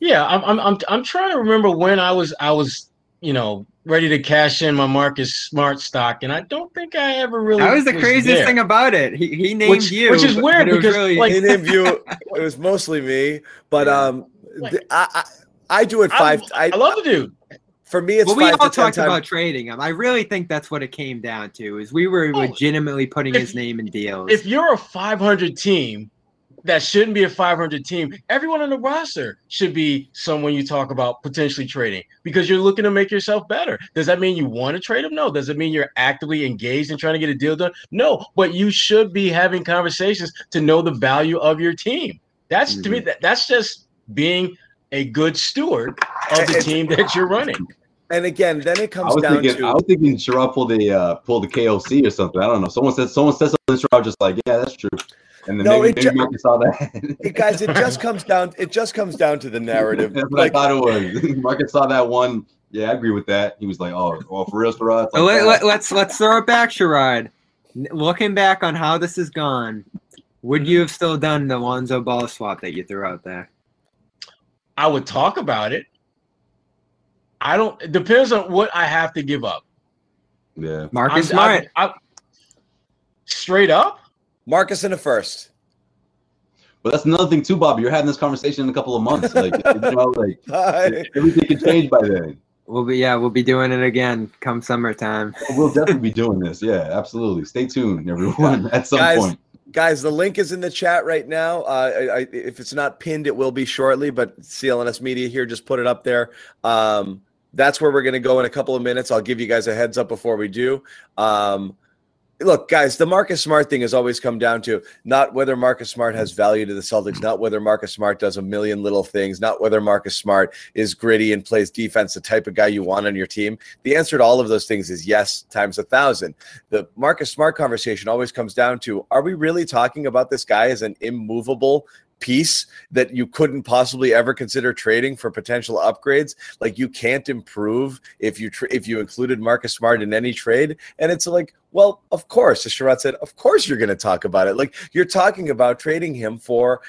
Yeah, I'm I'm I'm I'm trying to remember when I was I was you know, ready to cash in my Marcus Smart stock, and I don't think I ever really. That was the craziest there. thing about it. He, he named Which- you, which is weird but because, really- like- He named you. It was mostly me, but Yeah. um, Like- th- I, I I do it five. I, I love the dude. for me, it's well, we five all to ten talked times. about trading him. I really think that's what it came down to. Is we were Oh, legitimately putting if- his name in deals. If you're a 500 team that shouldn't be a 500 team, everyone on the roster should be someone you talk about potentially trading because you're looking to make yourself better. Does that mean you want to trade them? No. Does it mean you're actively engaged in trying to get a deal done? No. But you should be having conversations to know the value of your team. That's to me that, that's just being a good steward of the team that you're running. And again, then it comes down thinking, to I was thinking Sherrod pulled the uh, pulled the KOC or something. I don't know. Someone said someone said something. Sherrod just like, yeah, that's true. And then No, maybe, it maybe ju- saw that. Hey, guys, it just comes down. It just comes down to the narrative. That's what Like, I thought it was. Marcus saw that one. Yeah, I agree with that. He was like, "Oh, well, for real, Sherrod." It's like let, that. let, us let's throw it back, Sherrod. Looking back on how this has gone, would you have still done the Lonzo Ball swap that you threw out there? I would talk about it. I don't. It depends on what I have to give up. yeah. Marcus I'm- Smart. I'm- I'm- straight up. Marcus in the first. But that's another thing too, Bobby. You're having this conversation in a couple of months. Like, you know, like everything can change by then. We'll be yeah, we'll be doing it again come summertime. We'll definitely be doing this. Yeah, absolutely. Stay tuned, everyone. At some Guys, point. Guys, the link is in the chat right now. Uh, I, I, if it's not pinned, it will be shortly. But CLNS Media here just put it up there. Um, that's where we're going to go in a couple of minutes. I'll give you guys a heads up before we do. Um, look, guys, the Marcus Smart thing has always come down to not whether Marcus Smart has value to the Celtics, not whether Marcus Smart does a million little things, not whether Marcus Smart is gritty and plays defense, the type of guy you want on your team. The answer to all of those things is yes, times a thousand. The Marcus Smart conversation always comes down to are we really talking about this guy as an immovable piece that you couldn't possibly ever consider trading for potential upgrades like you can't improve if you tr- if you included Marcus Smart in any trade and it's like well of course as Sherrod said of course you're going to talk about it like you're talking about trading him for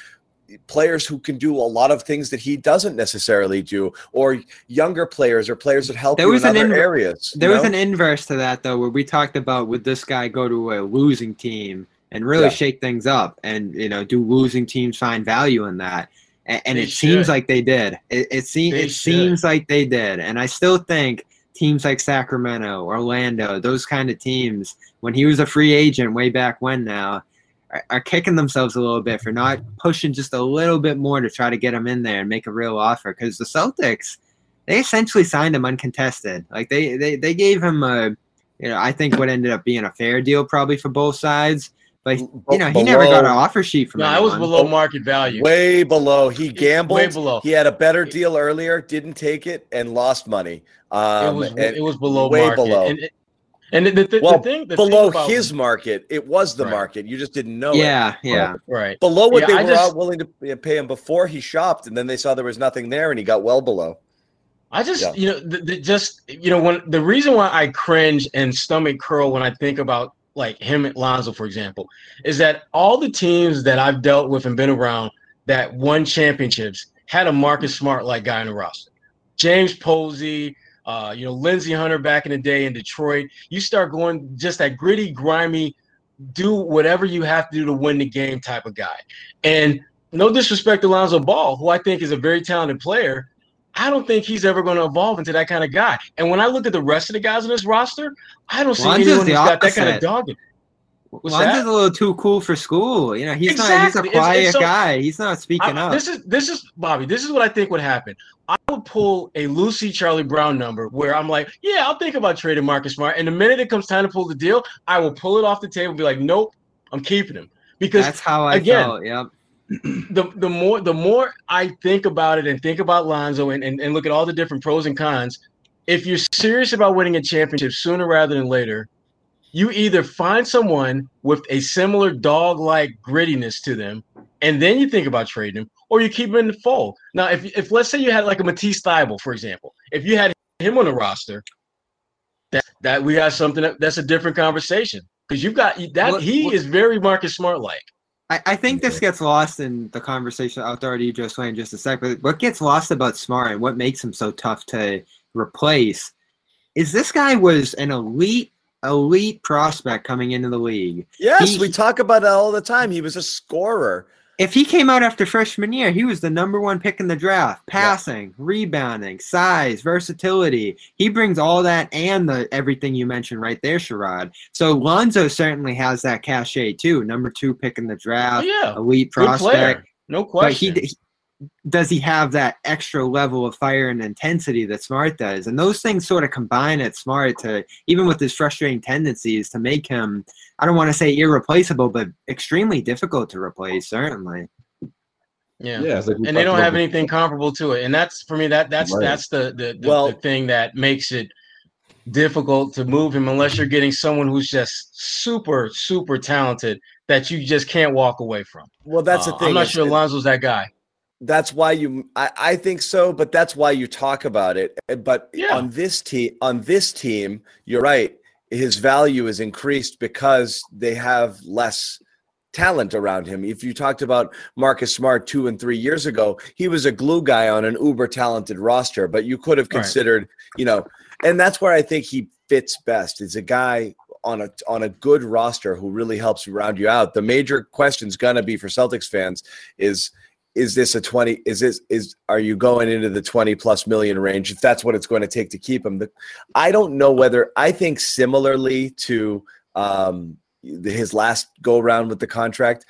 players who can do a lot of things that he doesn't necessarily do or younger players or players that help There you was in an other areas There was know? an inverse to that though, where we talked about would this guy go to a losing team and really Yeah. shake things up, and you know, do losing teams find value in that? And, and it seems like they did. It, it it seems like they did, and I still think teams like Sacramento, Orlando, those kind of teams, when he was a free agent way back when now. Are, are kicking themselves a little bit for not pushing just a little bit more to try to get him in there and make a real offer because the Celtics, they essentially signed him uncontested. Like they they they gave him a, you know, I think what ended up being a fair deal probably for both sides. But you know, he never got an offer sheet from No, I was below market value. way below he gambled Way below. he had a better deal earlier didn't take it and lost money um it was and it was below way market. below. And, and the, the, the, Well, thing the below thing about, his market it was the Right. market you just didn't know it Yeah, yeah. right. below what Yeah, they I were just- willing to pay him before he shopped and then they saw there was nothing there and he got well below I just, Yeah. you know, the, the, just, you know, when the reason why I cringe and stomach curl when I think about like him at Lonzo, for example, is that all the teams that I've dealt with and been around that won championships had a Marcus Smart like guy in the roster. James Posey, uh, you know, Lindsey Hunter back in the day in Detroit. You start going just that gritty, grimy, do whatever you have to do to win the game type of guy. And no disrespect to Lonzo Ball, who I think is a very talented player. I don't think he's ever going to evolve into that kind of guy. And when I look at the rest of the guys on this roster, I don't see Lonzo's anyone who's got that kind of dog. in it. What's Lonzo's that? a little too cool for school. You know, he's not. He's a It's- it's quiet so- guy. He's not speaking I- up. This is this is Bobby. This is what I think would happen. I would pull a Lucy Charlie Brown number where I'm like, yeah, I'll think about trading Marcus Smart. And the minute it comes time to pull the deal, I will pull it off the table and be like, nope, I'm keeping him. Because That's how I again, felt. Yep. The the more the more I think about it and think about Lonzo and, and, and look at all the different pros and cons, if you're serious about winning a championship sooner rather than later, you either find someone with a similar dog-like grittiness to them, and then you think about trading him, or you keep him in the fold. Now, if if let's say you had like a Matisse Thybulle, for example, if you had him on the roster, that that we got something that, that's a different conversation because you've got that he is very Marcus Smart like. I, I think this gets lost in the conversation. I'll throw it to you, Joe Swain, in just a sec. But what gets lost about Smart and what makes him so tough to replace is this guy was an elite elite prospect coming into the league. Yes, he, we talk about it all the time. He was a scorer. If he came out after freshman year, he was the number one pick in the draft. Passing, yeah. rebounding, size, versatility. He brings all that and the everything you mentioned right there, Sherrod. So Lonzo certainly has that cachet too. Number two pick in the draft. Oh, yeah. Elite prospect. No question. But he, does he have that extra level of fire and intensity that Smart does? And those things sort of combine at Smart to, even with his frustrating tendencies, to make him, I don't want to say irreplaceable, but extremely difficult to replace, certainly. Yeah, yeah like and they don't have anything comparable to it, and that's for me that that's right. that's the the, the, well, the thing that makes it difficult to move him unless you're getting someone who's just super super talented that you just can't walk away from. Well, that's the uh, thing. I'm not sure Lonzo's that guy that's why you I, I think so but that's why you talk about it but yeah. on this team on this team you're right his value is increased because they have less talent around him if you talked about marcus smart two and three years ago he was a glue guy on an uber talented roster but you could have considered right. you know and that's where i think he fits best is a guy on a on a good roster who really helps round you out the major question is going to be for celtics fans is is this a 20 is this is are you going into the 20 plus million range? If that's what it's going to take to keep him i don't know whether i think similarly to um, his last go around with the contract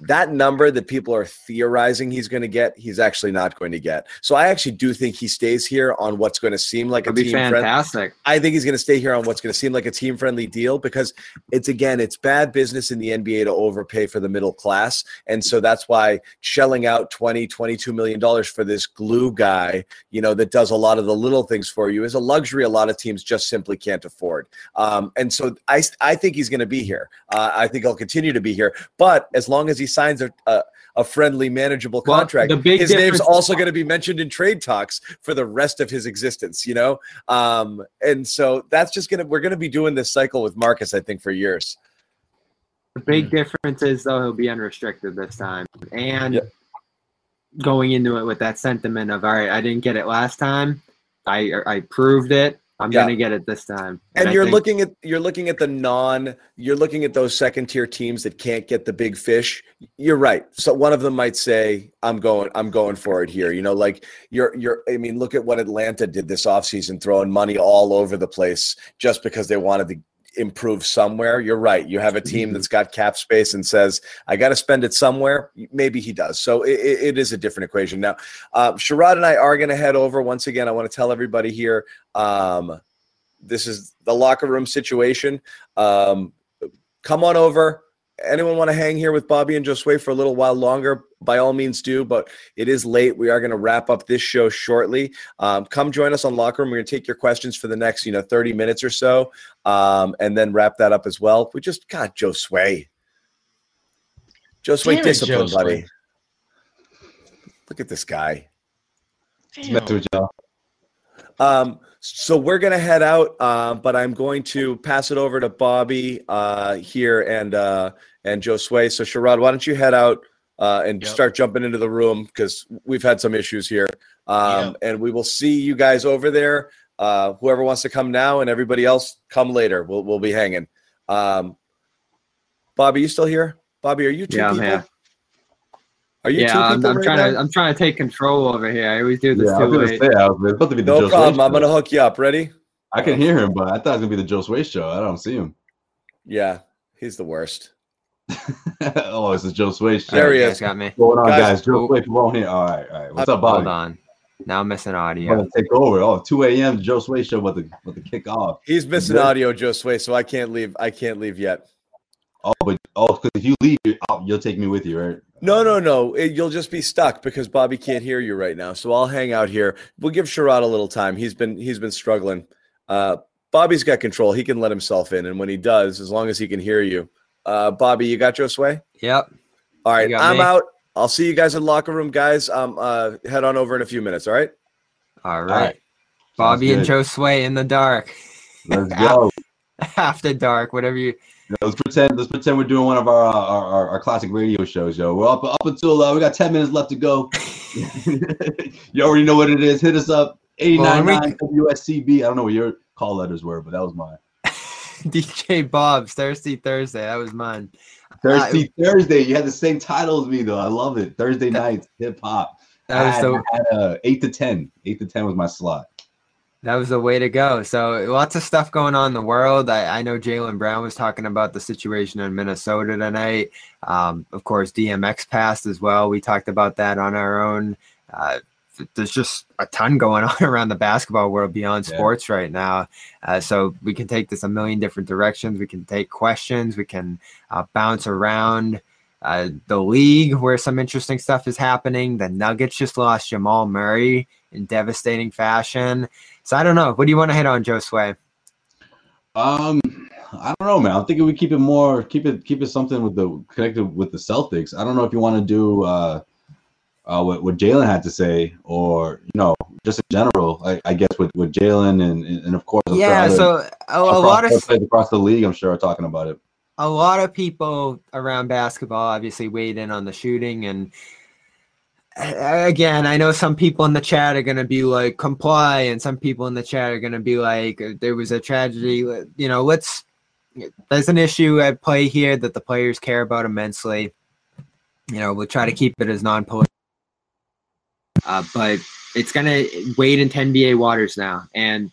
that number that people are theorizing he's going to get, he's actually not going to get. So I actually do think he stays here on what's going to seem like That'd a team fantastic. I think he's going to stay here on what's going to seem like a team friendly deal because it's again, it's bad business in the NBA to overpay for the middle class. And so that's why shelling out 20, 22 million dollars for this glue guy, you know, that does a lot of the little things for you is a luxury a lot of teams just simply can't afford. Um, and so I, I think he's going to be here. Uh, I think he'll continue to be here. But as long as as he signs a, a, a friendly, manageable contract, well, his name's also going to be mentioned in trade talks for the rest of his existence. You know, um, and so that's just gonna we're gonna be doing this cycle with Marcus, I think, for years. The big difference is though he'll be unrestricted this time, and yep. going into it with that sentiment of all right, I didn't get it last time, I I proved it. I'm yeah. gonna get it this time. And, and you're think- looking at you're looking at the non you're looking at those second tier teams that can't get the big fish. You're right. So one of them might say, I'm going, I'm going for it here. You know, like you're you're I mean, look at what Atlanta did this offseason, throwing money all over the place just because they wanted to improve somewhere. You're right. You have a team mm-hmm. that's got cap space and says, I got to spend it somewhere. Maybe he does. So it, it is a different equation. Now, uh, Sherrod and I are going to head over. Once again, I want to tell everybody here um, this is the locker room situation. Um, come on over anyone want to hang here with Bobby and Josue for a little while longer, by all means do. But it is late. We are going to wrap up this show shortly. Um, come join us on Locker Room. We're going to take your questions for the next, you know, 30 minutes or so, um, and then wrap that up as well. We just got Josue. Josue, discipline, buddy. Look at this guy. Um, so we're gonna head out, uh, but I'm going to pass it over to Bobby uh, here and uh, and Josue. So Sherrod, why don't you head out uh, and yep. start jumping into the room because we've had some issues here, um, yep. and we will see you guys over there. Uh, whoever wants to come now, and everybody else come later. We'll we'll be hanging. Um, Bobby, you still here? Bobby, are you two yeah, people? Are you yeah, I'm, I'm right trying now? to I'm trying to take control over here. I always do this yeah, too late. Say, I was about to be the no Joe problem. I'm gonna hook you up. Ready? I can hear him, but I thought it was gonna be the Josue show. I don't see him. Yeah, he's the worst. Oh, this is Josue show. There he is. Got me. What's going on, guys? guys? Josue, come on here. All right, all right. What's up, Bobby? Hold on. Now I'm missing audio. to take over. Oh, 2 a.m. Josue show about the about the kick off. He's missing audio, Josue, so I can't leave. I can't leave yet. Oh, but oh, because if you leave, you'll take me with you, right? No, no, no. It, you'll just be stuck because Bobby can't hear you right now. So I'll hang out here. We'll give Sherrod a little time. He's been he's been struggling. Uh, Bobby's got control. He can let himself in, and when he does, as long as he can hear you, uh, Bobby, you got your sway? Yep. All right, I'm me. out. I'll see you guys in the locker room, guys. Um, uh, head on over in a few minutes. All right. All right. All right. Bobby and Josue in the dark. Let's go. After dark, whatever you let's pretend. Let's pretend we're doing one of our uh, our, our, classic radio shows, yo. We're up up until uh, we got ten minutes left to go. you already know what it is. Hit us up. 899 well, WSCB. I don't know what you're. call letters were, but that was mine. DJ Bob's Thirsty Thursday. That was mine. Thirsty uh, Thursday. You had the same title as me though. I love it. Thursday nights, hip hop. That was I had, uh, eight to ten. Eight to ten was my slot. That was the way to go. So lots of stuff going on in the world. I, I know Jaylen Brown was talking about the situation in Minnesota tonight. Um, of course, DMX passed as well. We talked about that on our own. Uh, there's just a ton going on around the basketball world beyond yeah. sports right now. Uh, so we can take this a million different directions. We can take questions. We can uh, bounce around uh, the league where some interesting stuff is happening. The Nuggets just lost Jamal Murray in devastating fashion. So I don't know. What do you want to hit on, Josue? Um, I don't know, man. I'm thinking we keep it more, keep it, keep it something with the connected with the Celtics. I don't know if you want to do. Uh uh, what, what Jaylen had to say, or you know, just in general, I, I guess with, with Jaylen and, and of course, yeah. So a, a lot of across the league, I'm sure, are talking about it. A lot of people around basketball obviously weighed in on the shooting, and again, I know some people in the chat are going to be like comply, and some people in the chat are going to be like, there was a tragedy. You know, let's. There's an issue at play here that the players care about immensely. You know, we'll try to keep it as non-political uh, but it's going to wade into NBA waters now. And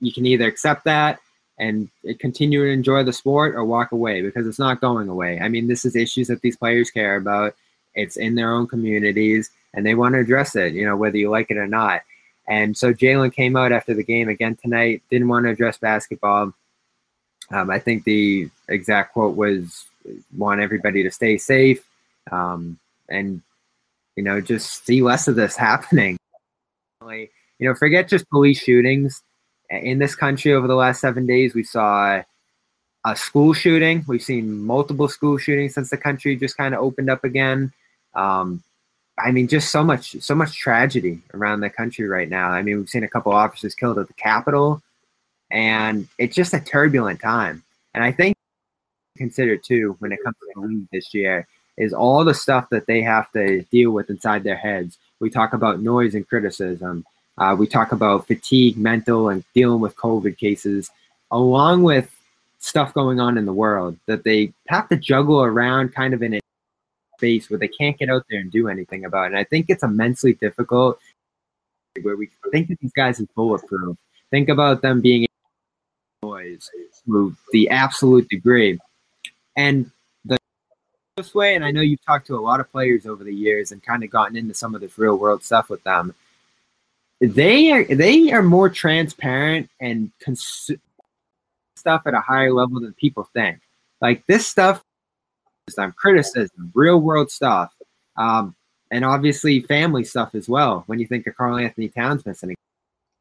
you can either accept that and continue to enjoy the sport or walk away because it's not going away. I mean, this is issues that these players care about. It's in their own communities and they want to address it, you know, whether you like it or not. And so Jaylen came out after the game again tonight, didn't want to address basketball. Um, I think the exact quote was want everybody to stay safe. Um, and you know, just see less of this happening. You know, forget just police shootings. In this country over the last seven days, we saw a school shooting. We've seen multiple school shootings since the country just kind of opened up again. Um, I mean, just so much, so much tragedy around the country right now. I mean, we've seen a couple officers killed at the Capitol, and it's just a turbulent time. And I think consider too when it comes to the league this year is all the stuff that they have to deal with inside their heads. We talk about noise and criticism. Uh, we talk about fatigue, mental, and dealing with COVID cases, along with stuff going on in the world that they have to juggle around kind of in a space where they can't get out there and do anything about. And I think it's immensely difficult where we think of these guys as bulletproof. Think about them being noise to the absolute degree. And this way, and I know you've talked to a lot of players over the years and kind of gotten into some of this real world stuff with them. They are they are more transparent and cons- stuff at a higher level than people think. Like this stuff is um, criticism, real world stuff, um, and obviously family stuff as well. When you think of Karl-Anthony Towns missing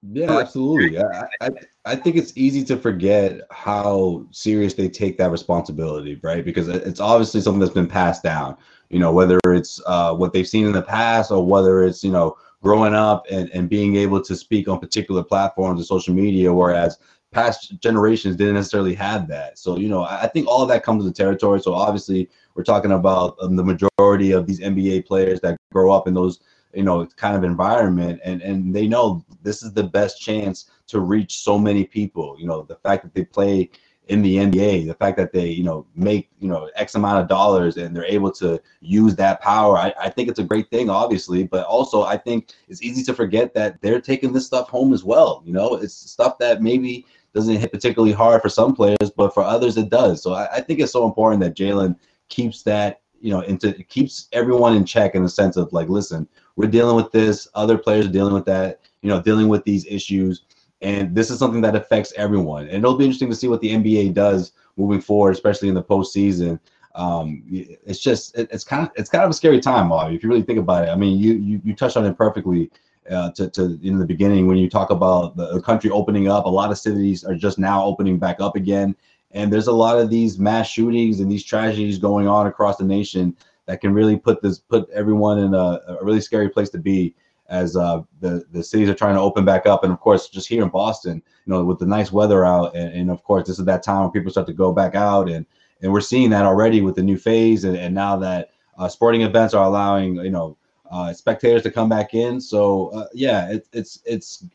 yeah, absolutely. I, I, I think it's easy to forget how serious they take that responsibility, right? Because it's obviously something that's been passed down. You know, whether it's uh, what they've seen in the past or whether it's you know growing up and, and being able to speak on particular platforms and social media, whereas past generations didn't necessarily have that. So you know, I, think all of that comes with the territory. So obviously, we're talking about um, the majority of these NBA players that grow up in those you know kind of environment and and they know this is the best chance to reach so many people you know the fact that they play in the NBA, the fact that they, you know, make, you know, X amount of dollars and they're able to use that power, I, I think it's a great thing, obviously. But also, I think it's easy to forget that they're taking this stuff home as well. You know, it's stuff that maybe doesn't hit particularly hard for some players, but for others it does. So I, I think it's so important that Jaylen keeps that, you know, into keeps everyone in check in the sense of like, listen, we're dealing with this. Other players are dealing with that. You know, dealing with these issues, and this is something that affects everyone. And it'll be interesting to see what the NBA does moving forward, especially in the postseason. Um, it's just it, it's kind of it's kind of a scary time, Bobby, if you really think about it. I mean, you you, you touched on it perfectly. Uh, to, to in the beginning when you talk about the country opening up a lot of cities are just now opening back up again and there's a lot of these mass shootings and these tragedies going on across the nation that can really put this put everyone in a, a really scary place to be as uh, the the cities are trying to open back up, and of course, just here in Boston, you know, with the nice weather out, and, and of course, this is that time when people start to go back out, and and we're seeing that already with the new phase, and, and now that uh, sporting events are allowing, you know, uh, spectators to come back in. So uh, yeah, it, it's it's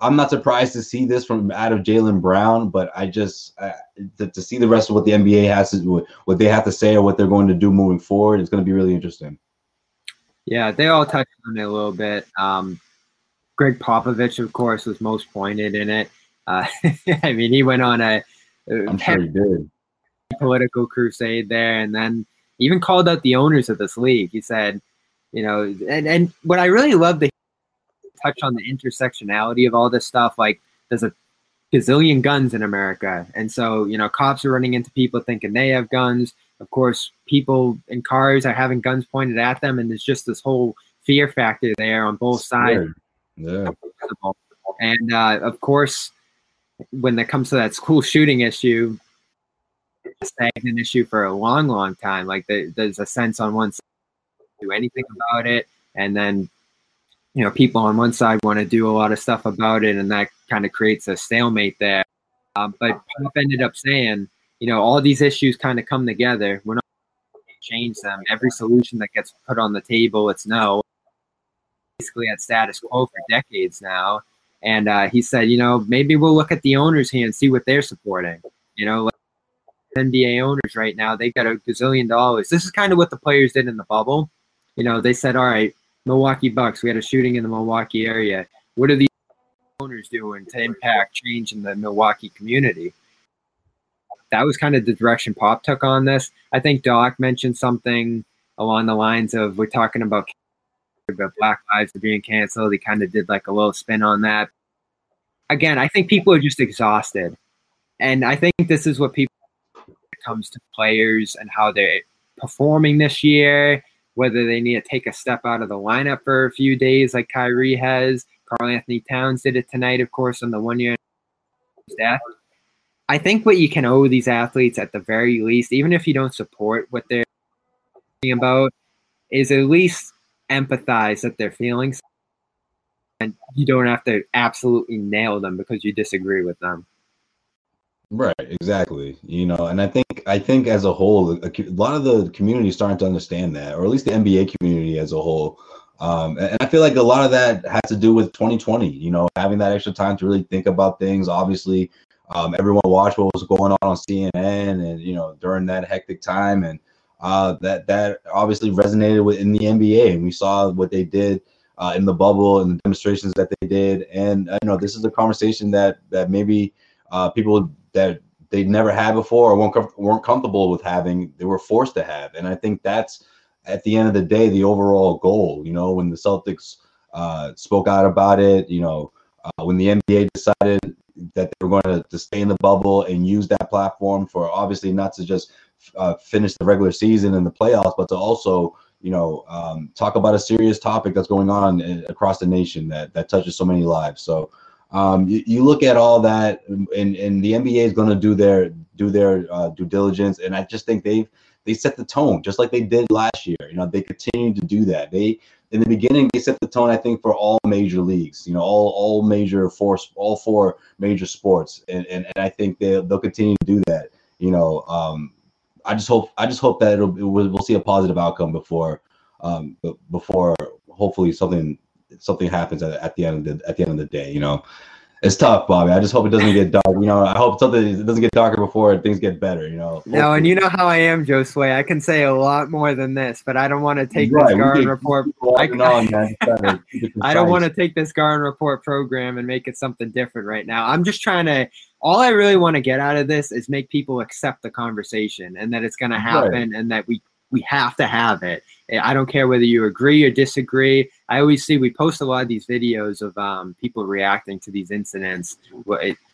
I'm not surprised to see this from out of Jaylen Brown, but I just uh, to, to, see the rest of what the NBA has to what they have to say or what they're going to do moving forward. It's going to be really interesting. Yeah, they all touched on it a little bit. Um, Gregg Popovich, of course, was most pointed in it. Uh, I mean, he went on a, I'm sure he did. political crusade there, and then even called out the owners of this league. He said, you know, and and what I really love to touch on the intersectionality of all this stuff. Like, there's a gazillion guns in America, and so you know, cops are running into people thinking they have guns. Of course, people in cars are having guns pointed at them, and there's just this whole fear factor there on both sides. Yeah. And uh, of course, when it comes to that school shooting issue, it's an issue for a long, long time. Like the, there's a sense on one side do anything about it, and then you know people on one side want to do a lot of stuff about it, and that kind of creates a stalemate there. Um, but Pop ended up saying, you know, all these issues kind of come together. We're not gonna change them. Every solution that gets put on the table, it's no basically at status quo for decades now. And uh, he said, you know, maybe we'll look at the owners here see what they're supporting. You know, like NBA owners right now, they got a gazillion dollars. This is kind of what the players did in the bubble. You know, they said, all right, Milwaukee Bucks, we had a shooting in the Milwaukee area. What are the owners doing to impact change in the Milwaukee community? That was kind of the direction Pop took on this. I think Doc mentioned something along the lines of we're talking about the Black Lives are being canceled. He kind of did like a little spin on that. Again, I think people are just exhausted. And I think this is what people comes to players and how they're performing this year, whether they need to take a step out of the lineup for a few days like Kyrie has. Karl-Anthony Towns did it tonight, of course, on the one year death. I think what you can owe these athletes at the very least, even if you don't support what they're talking about, is at least empathize at their feelings and you don't have to absolutely nail them because you disagree with them right exactly you know and i think i think as a whole a, a lot of the community is starting to understand that or at least the nba community as a whole um, and I feel like a lot of that has to do with 2020, you know, having that extra time to really think about things. Obviously, um, everyone watched what was going on on CNN and, you know, during that hectic time. And uh, that that obviously resonated within the NBA, and we saw what they did uh, in the bubble and the demonstrations that they did. And uh, you know, this is a conversation that that maybe uh, people that they never had before or weren't com- weren't comfortable with having, they were forced to have. And I think that's at the end of the day the overall goal. You know, when the Celtics uh, spoke out about it, you know, uh, when the NBA decided that they were going to, to stay in the bubble and use that platform for obviously not to just uh, finish the regular season and the playoffs, but to also you know um, talk about a serious topic that's going on across the nation that that touches so many lives. So um, you, you, look at all that, and, and the NBA is going to do their do their uh, due diligence, and I just think they've they set the tone just like they did last year. You know, they continue to do that. They in the beginning they set the tone, I think, for all major leagues. You know, all all major force, all four major sports, and and, and I think they they'll continue to do that. You know, um, I just hope I just hope that it'll it will, we'll see a positive outcome before um before hopefully something something happens at, at the end of the at the end of the day. You know, it's tough, Bobby. I just hope it doesn't get dark. You know, I hope something it doesn't get darker before things get better. You know. No, and you know how I am, Josue. I can say a lot more than this, but I don't want to take right. this Garden report. I, on, I don't want to take this Garden report program and make it something different right now. I'm just trying to. All I really want to get out of this is make people accept the conversation and that it's going to happen right. and that we we have to have it. I don't care whether you agree or disagree. I always see we post a lot of these videos of um, people reacting to these incidents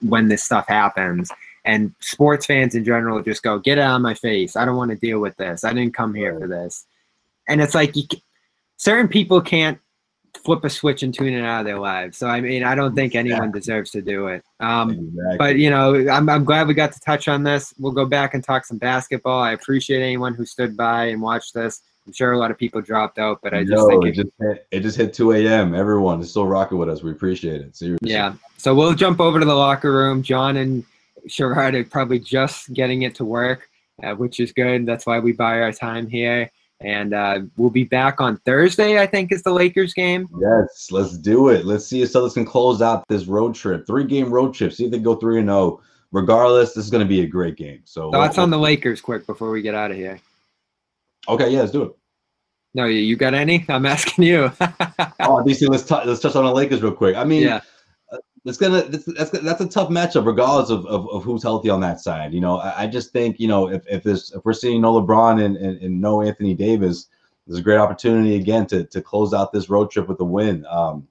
when this stuff happens. And sports fans in general just go, get it out of my face. I don't want to deal with this. I didn't come here for this. And it's like you, certain people can't flip a switch and tune it out of their lives. So I mean, I don't think anyone deserves to do it. Um, exactly. But you know, I'm I'm glad we got to touch on this. We'll go back and talk some basketball. I appreciate anyone who stood by and watched this. I'm sure a lot of people dropped out, but I just no, think it, it, just hit, it just hit 2 a.m. Everyone is still rocking with us. We appreciate it. Seriously. Yeah. So we'll jump over to the locker room. John and Sherrod are probably just getting it to work, uh, which is good. That's why we buy our time here. And uh, we'll be back on Thursday, I think, is the Lakers game. Yes, let's do it. Let's see if Celtics can close out this road trip, three game road trip. See if they go three and zero. Oh. Regardless, this is going to be a great game. So thoughts on the Lakers, quick before we get out of here. Okay, yeah, let's do it. No, you got any? I'm asking you. oh, DC, let's t- let's touch on the Lakers real quick. I mean, yeah. Uh, it's gonna that's, that's that's a tough matchup regardless of, of, of who's healthy on that side. You know, I, I, just think you know if if this if we're seeing no LeBron and, and, and no Anthony Davis, there's a great opportunity again to to close out this road trip with a win. Um,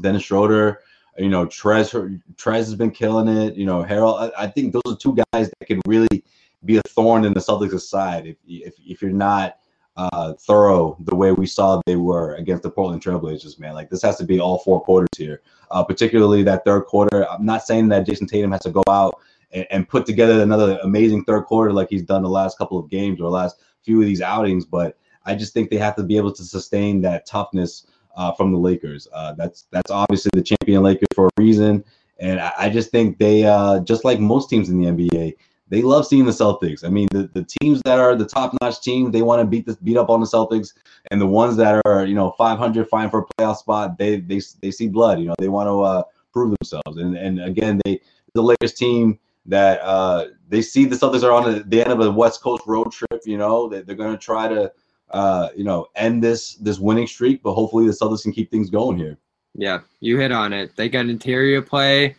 Dennis Schroeder, you know, Trez Trez has been killing it. You know, Harrell. I, I, think those are two guys that could really be a thorn in the Celtics' side if if if you're not uh, thorough the way we saw they were against the Portland Trailblazers, man. Like this has to be all four quarters here, uh, particularly that third quarter. I'm not saying that Jayson Tatum has to go out and, and, put together another amazing third quarter like he's done the last couple of games or last few of these outings, but I just think they have to be able to sustain that toughness uh, from the Lakers. Uh, that's that's obviously the champion Lakers for a reason, and I, just think they, uh, just like most teams in the NBA, they love seeing the Celtics. I mean, the, the teams that are the top notch teams, they want to beat this beat up on the Celtics, and the ones that are you know 500 fine for a playoff spot, they they they see blood. You know, they want to uh, prove themselves. And and again, they the Lakers team that uh, they see the Celtics are on the, the end of a West Coast road trip. You know, they, they're going to try to uh, you know end this this winning streak, but hopefully the Celtics can keep things going here. Yeah, you hit on it. They got interior play.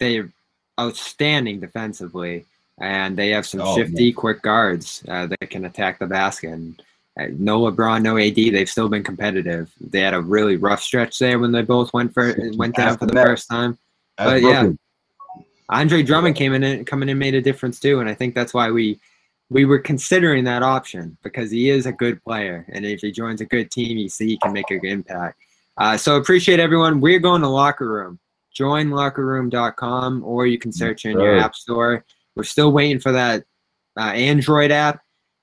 They're outstanding defensively and they have some oh, shifty, man. quick guards uh, that can attack the basket. And, uh, no LeBron, no AD. They've still been competitive. They had a really rough stretch there when they both went for went down for the first time. but yeah, Andre Drummond came in and coming in made a difference too, and I think that's why we we were considering that option because he is a good player, and if he joins a good team, you see he can make a good impact. Uh, so appreciate everyone. We're going to locker room. Join lockerroom.com, or you can search in your app store. We're still waiting for that uh, Android app,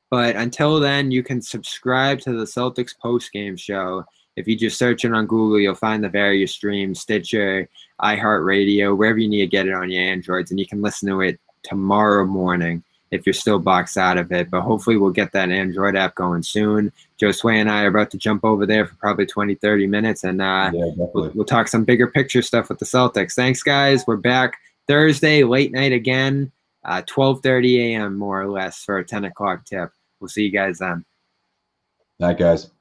but until then, you can subscribe to the Celtics post game show. If you just search it on Google, you'll find the various streams, Stitcher, iHeartRadio, wherever you need to get it on your Androids, and you can listen to it tomorrow morning if you're still boxed out of it. But hopefully, we'll get that Android app going soon. Josue and I are about to jump over there for probably 20, 30 minutes, and uh, yeah, we'll, we'll talk some bigger picture stuff with the Celtics. Thanks, guys. We're back Thursday, late night again uh, 12.30 a.m. more or less for a 10 o'clock tip. We'll see you guys then. Night, guys.